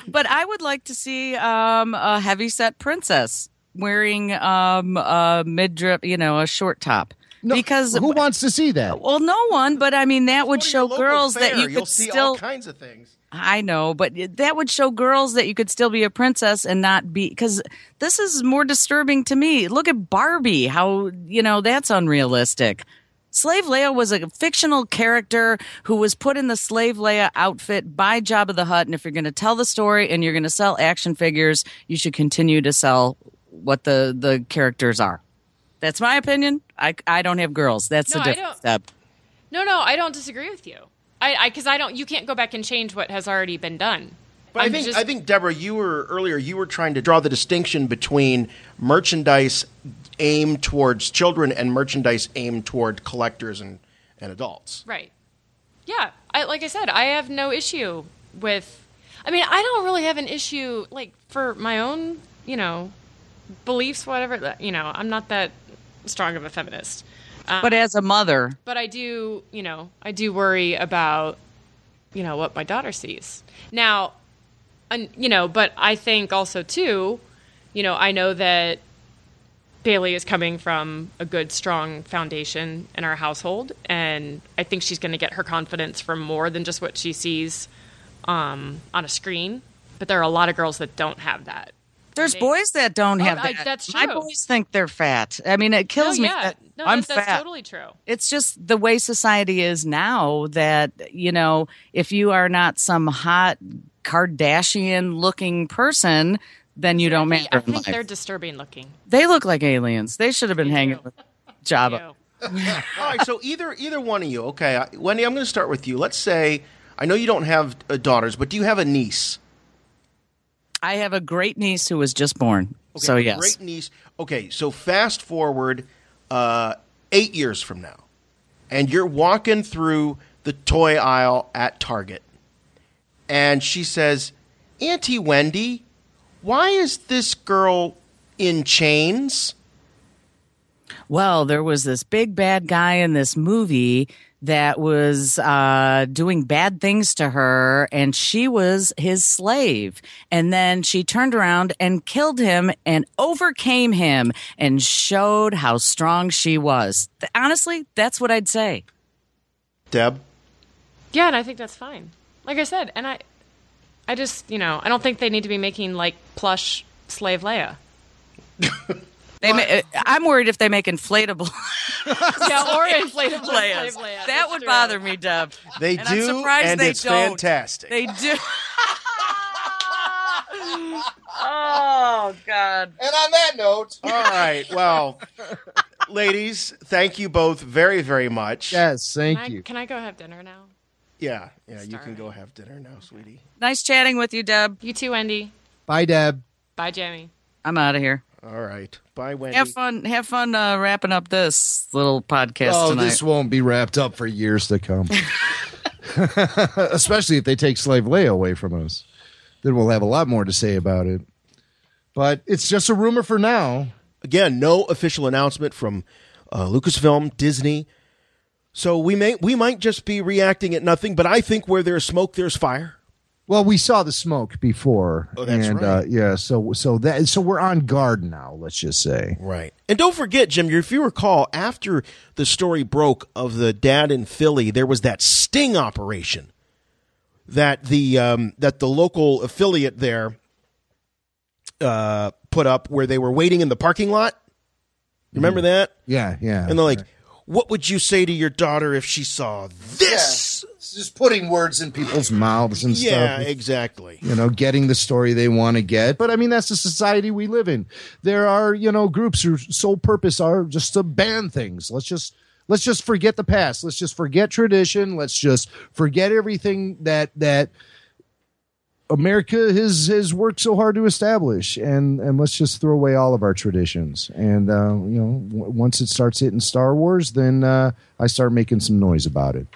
but I would like to see um, a heavy set princess wearing um, a midriff, you know, a short top. because who wants to see that? Well, no one. But I mean, that would show Local girls that fair, you You'll could see still. all kinds of things. I know, but that would show girls that you could still be a princess and not be because this is more disturbing to me. Look at Barbie, how you know that's unrealistic. Slave Leia was a fictional character who was put in the Slave Leia outfit by Jabba the Hutt, and if you're going to tell the story and you're going to sell action figures, you should continue to sell what the the characters are. That's my opinion. I I don't have girls. That's No, a different step. no, no, I don't disagree with you. I because I, don't. You can't go back and change what has already been done. But i I'm think just- I think Deborah, you were earlier. You were trying to draw the distinction between merchandise aimed towards children and merchandise aimed toward collectors and, and adults. Right. Yeah. I, like I said, I have no issue with. I mean, I don't really have an issue like for my own, you know, beliefs, whatever. You know, I'm not that strong of a feminist. Um, But as a mother, but I do, you know, I do worry about, you know, what my daughter sees. Now, and you know, but I think also too, you know, I know that Bailey is coming from a good, strong foundation in our household, and I think she's going to get her confidence from more than just what she sees um, on a screen. But there are a lot of girls that don't have that. There's They- boys that don't Oh, have I- that. that's My true. boys think they're fat. I mean, it kills no, me. yeah. that no, I'm that's, that's fat. totally true. It's just the way society is now that, you know, if you are not some hot Kardashian looking person, then you don't matter I in think life. they're disturbing looking. They look like aliens. They should have been hanging with Jabba. All right, so either either one of you. Okay, Wendy, I'm going to start with you. Let's say I know you don't have uh, daughters, but do you have a niece? I have a great niece who was just born. Okay, so yes, Great niece. Okay, so fast forward uh, eight years from now, and you're walking through the toy aisle at Target, and she says, "Auntie Wendy, why is this girl in chains?" Well, there was this big bad guy in this movie that was uh, doing bad things to her, and she was his slave. And then she turned around and killed him and overcame him and showed how strong she was. Th- Honestly, that's what I'd say. Deb. Yeah, and I think that's fine. Like I said, and I, I just you know I don't think they need to be making like plush slave Leia. They ma- uh, I'm worried if they make inflatable. yeah, or inflatable Leias. That That's would true. bother me, Deb. They And I'm do, surprised and they it's don't. fantastic. They do. oh God! And on that note, All right. Well, ladies, thank you both very, very much. Yes, thank Can I, you. can I go have dinner now? Yeah, yeah. You can go have dinner now, sweetie. Nice chatting with you, Deb. You too, Wendy. Bye, Deb. Bye, Jamie. I'm out of here. All right. Bye, Wendy. Have fun. Have fun uh, wrapping up this little podcast oh, tonight. this won't be wrapped up for years to come. Especially if they take Slave Leia away from us. Then we'll have a lot more to say about it. But it's just a rumor for now. Again, no official announcement from uh, Lucasfilm, Disney. So we may we might just be reacting at nothing. But I think where there's smoke, there's fire. Well, we saw the smoke before. Oh, that's and, right. Uh, yeah, so so that so we're on guard now. Let's just say. Right. And don't forget, Jim, if you recall, after the story broke of the dad in Philly, there was that sting operation that the um, that the local affiliate there uh, put up, where they were waiting in the parking lot. Remember that? Yeah, yeah. And they're like, "What would you say to your daughter if she saw this?" It's just putting words in people's mouths and Yeah, stuff. Yeah, exactly. you know, getting the story they want to get. But I mean, that's the society we live in. There are, you know, groups whose sole purpose are just to ban things. Let's just let's just forget the past. Let's just forget tradition. Let's just forget everything that that America has has worked so hard to establish, and and let's just throw away all of our traditions. And uh, you know, w- once it starts hitting Star Wars, then uh, I start making some noise about it.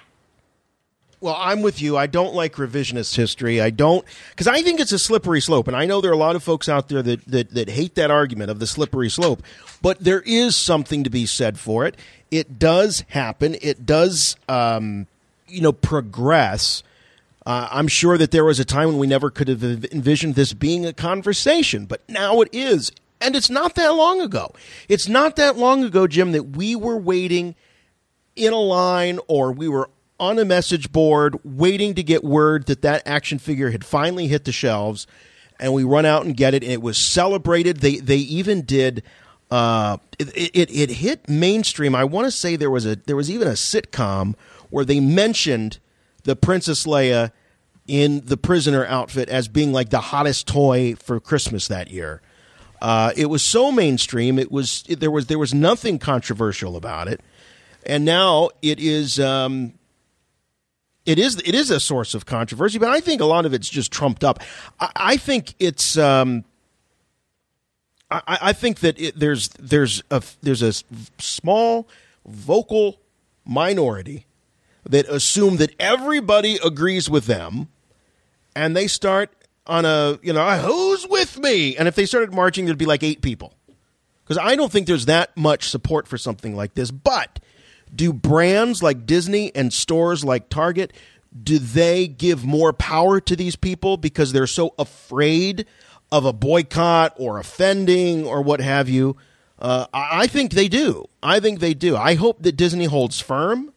Well, I'm with you. I don't like revisionist history. I don't because I think it's a slippery slope, and I know there are a lot of folks out there that, that that hate that argument of the slippery slope. But there is something to be said for it. It does happen. It does, um, you know, progress. Uh, I'm sure that there was a time when we never could have envisioned this being a conversation, but now it is. And it's not that long ago. It's not that long ago, Jim, that we were waiting in a line or we were on a message board waiting to get word that that action figure had finally hit the shelves and we run out and get it and it was celebrated. They they even did uh, it, it it hit mainstream. I want to say there was a there was even a sitcom where they mentioned the princess leia in the prisoner outfit as being like the hottest toy for christmas that year. Uh, it was so mainstream it was it, there was there was nothing controversial about it. And now it is um, it is it is a source of controversy, but I think a lot of it's just trumped up. I, I think it's um, I, I think that it, there's there's a there's a small vocal minority that assume that everybody agrees with them, and they start on a you know who's with me, and if they started marching, there'd be like eight people because I don't think there's that much support for something like this, but do brands like Disney and stores like Target do they give more power to these people because they're so afraid of a boycott or offending or what have you? Uh, I I think they do. I think they do. I hope that Disney holds firm.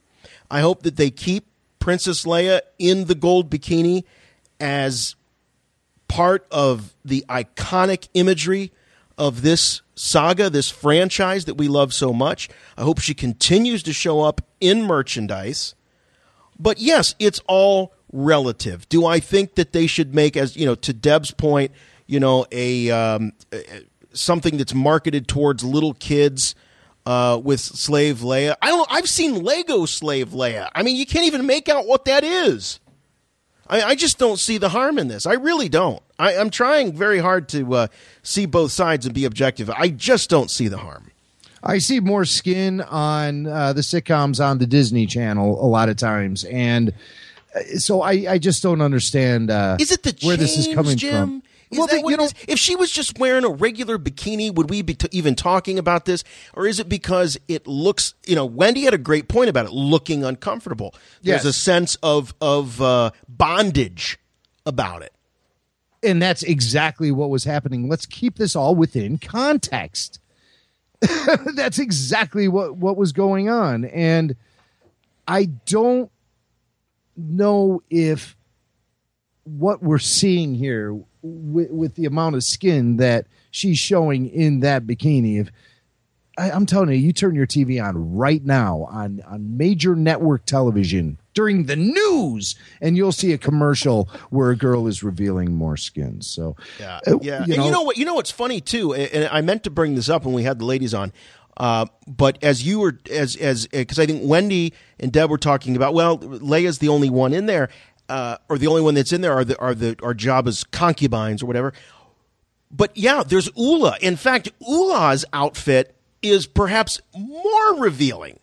I hope that they keep Princess Leia in the gold bikini as part of the iconic imagery of this saga, this franchise that we love so much. I hope she continues to show up in merchandise. But yes, it's all relative. Do I think that they should make, as you know, to Deb's point, you know, a um, something that's marketed towards little kids uh, with Slave Leia? I don't. I've seen Lego Slave Leia. I mean, you can't even make out what that is. I, I just don't see the harm in this. I really don't. I, I'm trying very hard to uh, see both sides and be objective. I just don't see the harm. I see more skin on uh, the sitcoms on the Disney Channel a lot of times, and uh, so I, I just don't understand. Uh, Is it the where this is coming Jim? from? Is Well, that what you know- If she was just wearing a regular bikini, would we be t- even talking about this? Or is it because it looks, you know, Wendy had a great point about it looking uncomfortable. There's Yes. a sense of of uh, bondage about it. And that's exactly what was happening. Let's keep this all within context. that's exactly what what was going on, and I don't know if what we're seeing here with, with the amount of skin that she's showing in that bikini. If I, I'm telling you, you turn your TV on right now on on major network television during the news, and you'll see a commercial where a girl is revealing more skin. So Yeah, uh, yeah. and you know what? You know what's funny too, and and I meant to bring this up when we had the ladies on. Uh, but as you were, as as because I think Wendy and Deb were talking about, well, Leia's the only one in there, uh, or the only one that's in there are the are the are Jabba's concubines or whatever. But yeah, there's Oola. In fact, Oola's outfit is perhaps more revealing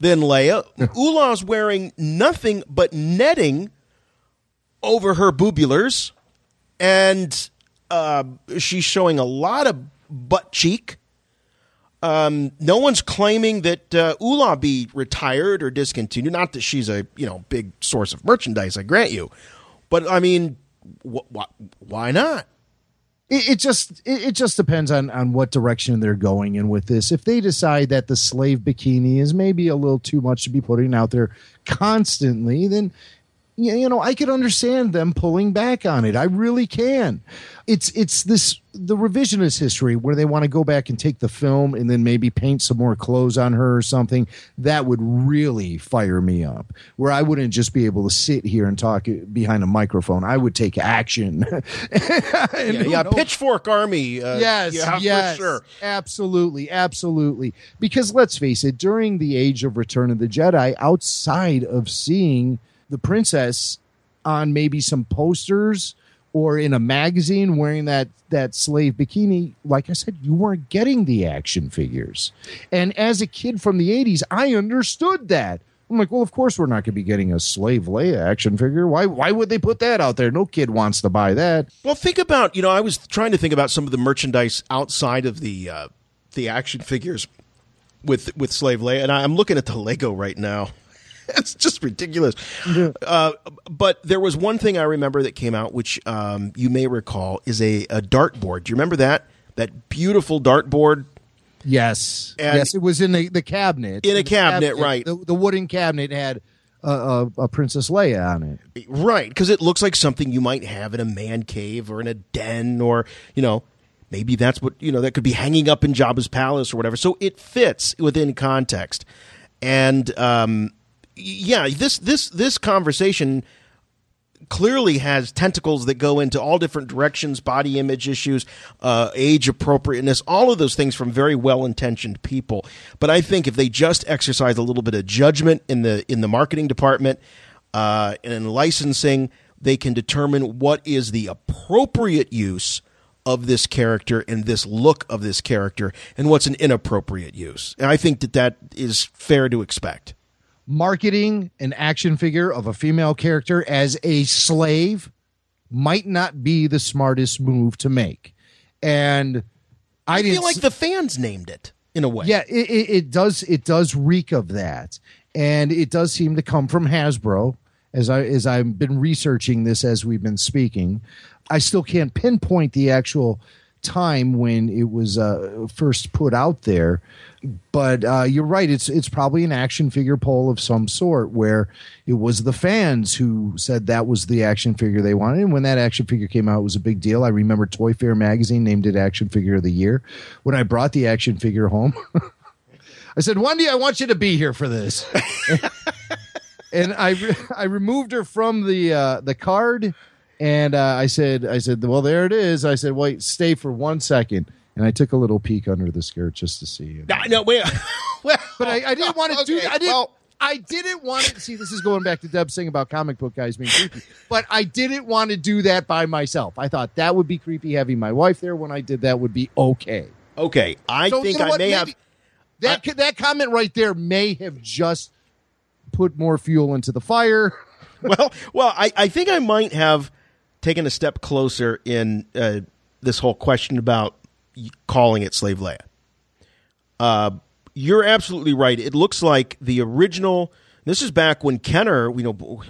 than Leia. Oola's wearing nothing but netting over her boobulars, and uh, she's showing a lot of butt cheek. Um, no one's claiming that uh, Oola be retired or discontinued. Not that she's a you know big source of merchandise, I grant you, but I mean, wh- wh- why not? It, it just it, it just depends on on what direction they're going in with this. If they decide that the slave bikini is maybe a little too much to be putting out there constantly, then you know I could understand them pulling back on it. I really can. It's it's this the revisionist history where they want to go back and take the film and then maybe paint some more clothes on her or something. That would really fire me up. Where I wouldn't just be able to sit here and talk behind a microphone. I would take action. Yeah, yeah, Pitchfork Army. Uh, yes, yeah, yes, for sure. absolutely, absolutely. Because let's face it, during the age of Return of the Jedi, outside of seeing the princess on maybe some posters or in a magazine wearing that that slave bikini, like I said, you weren't getting the action figures. And as a kid from the '80s, I understood that. I'm like, well, of course we're not going to be getting a slave Leia action figure. Why? Why would they put that out there? No kid wants to buy that. Well, think about you know I was trying to think about some of the merchandise outside of the uh, the action figures with with Slave Leia, and I'm looking at the Lego right now. it's just ridiculous. Uh, but there was one thing I remember that came out, which um, you may recall, is a, a dartboard. Do you remember that? That beautiful dartboard. Yes, And- yes, it was in the, the cabinet. In a The cabinet, right. The, the wooden cabinet had a, a, a Princess Leia on it. Right, because it looks like something you might have in a man cave or in a den, or you know, maybe that's what you know that could be hanging up in Jabba's palace or whatever. So it fits within context, and um, yeah, this this this conversation clearly has tentacles that go into all different directions body image issues uh, age appropriateness all of those things from very well intentioned people. But i think if they just exercise a little bit of judgment in the in the marketing department uh, and in licensing they can determine what is the appropriate use of this character and this look of this character and what's an inappropriate use. And i think that that is fair to expect Marketing an action figure of a female character as a slave might not be the smartest move to make. And I, i feel like the fans named it in a way Yeah, it, it, it does. It does reek of that, and it does seem to come from Hasbro. As I as I've been researching this as we've been speaking, I still can't pinpoint the actual time when it was uh, first put out there. But uh, you're right; it's it's probably an action figure poll of some sort where it was the fans who said that was the action figure they wanted. And when that action figure came out, it was a big deal. I remember Toy Fair magazine named it Action Figure of the Year. When I brought the action figure home, I said, "Wendy, I want you to be here for this." and I re- I removed her from the uh, the card, and uh, I said I said, "Well, there it is." I said, "Wait, stay for one second. And I took a little peek under the skirt just to see. No, no, wait. well, but I, I didn't want to do. okay, I didn't. well, I didn't want to see. This is going back to Deb saying about comic book guys being creepy, but I didn't want to do that by myself. I thought that would be creepy. Having my wife there when I did that would be okay. Okay, I So, think you know I may Maybe- have. That that comment right there may have just put more fuel into the fire. well, well, I, I think I might have taken a step closer in uh, this whole question about calling it Slave Leia. Uh, you're absolutely right. It looks like the original. This is back when Kenner, you know,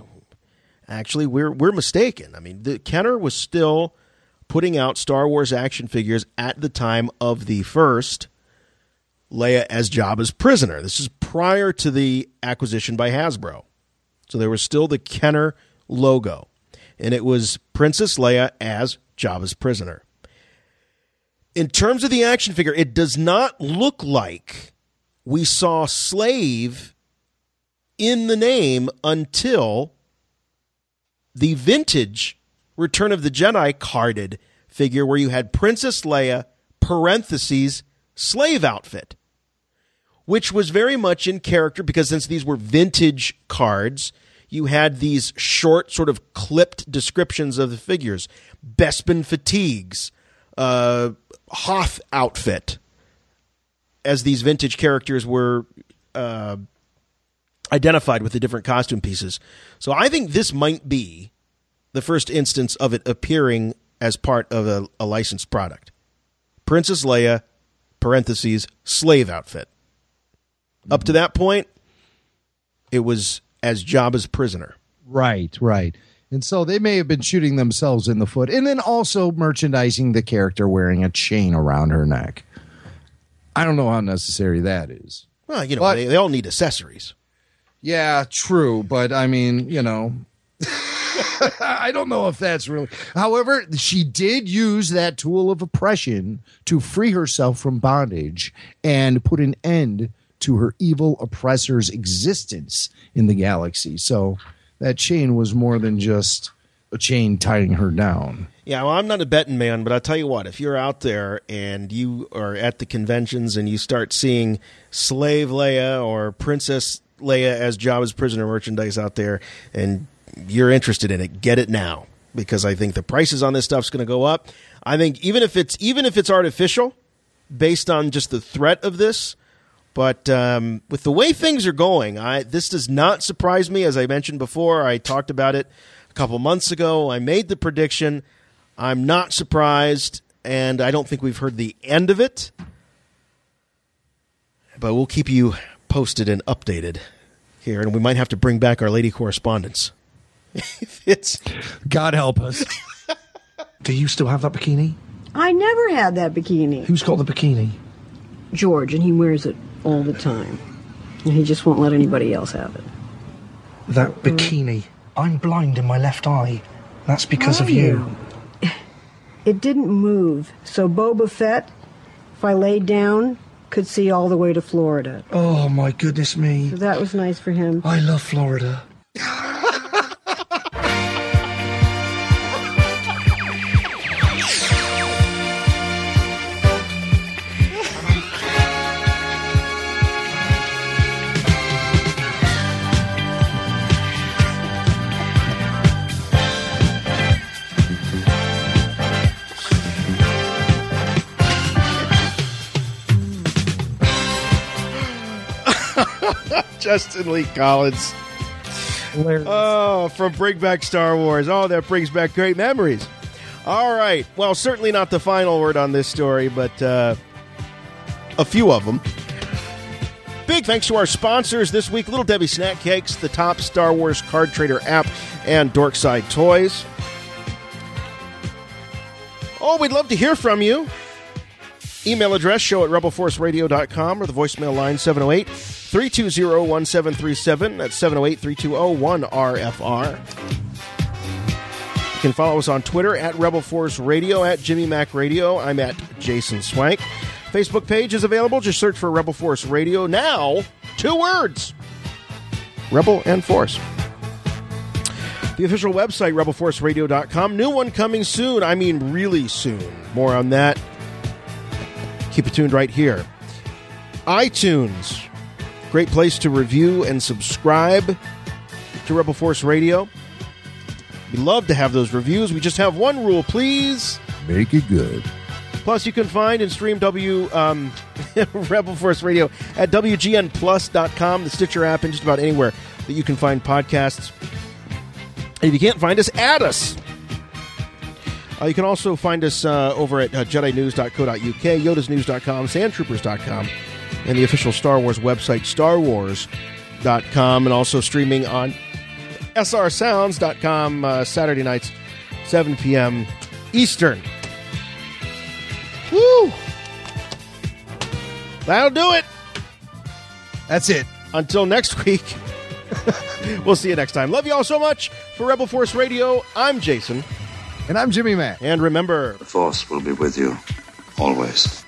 actually we're we're mistaken. I mean, the, Kenner was still putting out Star Wars action figures at the time of the first Leia as Jabba's prisoner. This is prior to the acquisition by Hasbro. So there was still the Kenner logo, and it was Princess Leia as Jabba's prisoner. In terms of the action figure, it does not look like we saw slave in the name until the vintage Return of the Jedi carded figure where you had Princess Leia parentheses slave outfit which was very much in character because since these were vintage cards, you had these short, sort of clipped descriptions of the figures. Bespin fatigues, uh, Hoth outfit, as these vintage characters were uh, identified with the different costume pieces. So I think this might be the first instance of it appearing as part of a, a licensed product. Princess Leia, parentheses, slave outfit. Up to that point, it was as Jabba's prisoner. Right, right. And so they may have been shooting themselves in the foot and then also merchandising the character wearing a chain around her neck. I don't know how necessary that is. Well, you know, But- they, they all need accessories. Yeah, true. But I mean, you know, I don't know if that's really. However, she did use that tool of oppression to free herself from bondage and put an end to her evil oppressor's existence in the galaxy. So that chain was more than just a chain tying her down. Yeah, well, I'm not a betting man, but I'll tell you what, if you're out there and you are at the conventions and you start seeing Slave Leia or Princess Leia as Jabba's prisoner merchandise out there and you're interested in it, get it now because I think the prices on this stuff's going to go up. I think even if it's even if it's artificial based on just the threat of this, but um, with the way things are going, I this does not surprise me. As I mentioned before, I talked about it a couple months ago. I made the prediction. I'm not surprised, and I don't think we've heard the end of it. But we'll keep you posted and updated here, and we might have to bring back our lady correspondence. it's God help us. Do you still have that bikini? I never had that bikini. Who's got the bikini? George, and he wears it all the time. And he just won't let anybody else have it. That bikini. I'm blind in my left eye. That's because of Are you. It didn't move, so Boba Fett, if I laid down, could see all the way to Florida. Oh my goodness me. So that was nice for him. I love Florida. Justin Lee Collins. Oh, from Bring Back Star Wars. Oh, that brings back great memories. All right. Well, certainly not the final word on this story, but uh, a few of them. Big thanks to our sponsors this week Little Debbie Snack Cakes, the Topps Star Wars card trader app, and Dorkside Toys. Oh, we'd love to hear from you. Email address show at rebelforceradio.com or the voicemail line 708 320 1737. That's 708 320 1RFR. You can follow us on Twitter at Rebel Force Radio, at Jimmy Mac Radio. I'm at Jason Swank. Facebook page is available. Just search for Rebel Force Radio. Now, two words Rebel and Force. The official website, rebelforceradio.com. New one coming soon. I mean, really soon. More on that. Keep it tuned right here. iTunes. Great place to review and subscribe to Rebel Force Radio. We love to have those reviews. We just have one rule, please. Make it good. Plus, you can find and stream W um, Rebel Force Radio at WGNPlus.com, the Stitcher app, and just about anywhere that you can find podcasts. And if you can't find us, add us. Uh, you can also find us uh, over at uh, JediNews.co.uk, YodasNews.com, SandTroopers.com, and the official Star Wars website, StarWars.com, and also streaming on SRSounds.com uh, Saturday nights, 7 p.m. Eastern. Woo! That'll do it. That's it. Until next week. we'll see you next time. Love you all so much. For Rebel Force Radio, I'm Jason. And I'm Jimmy Mac. And remember, The Force will be with you always.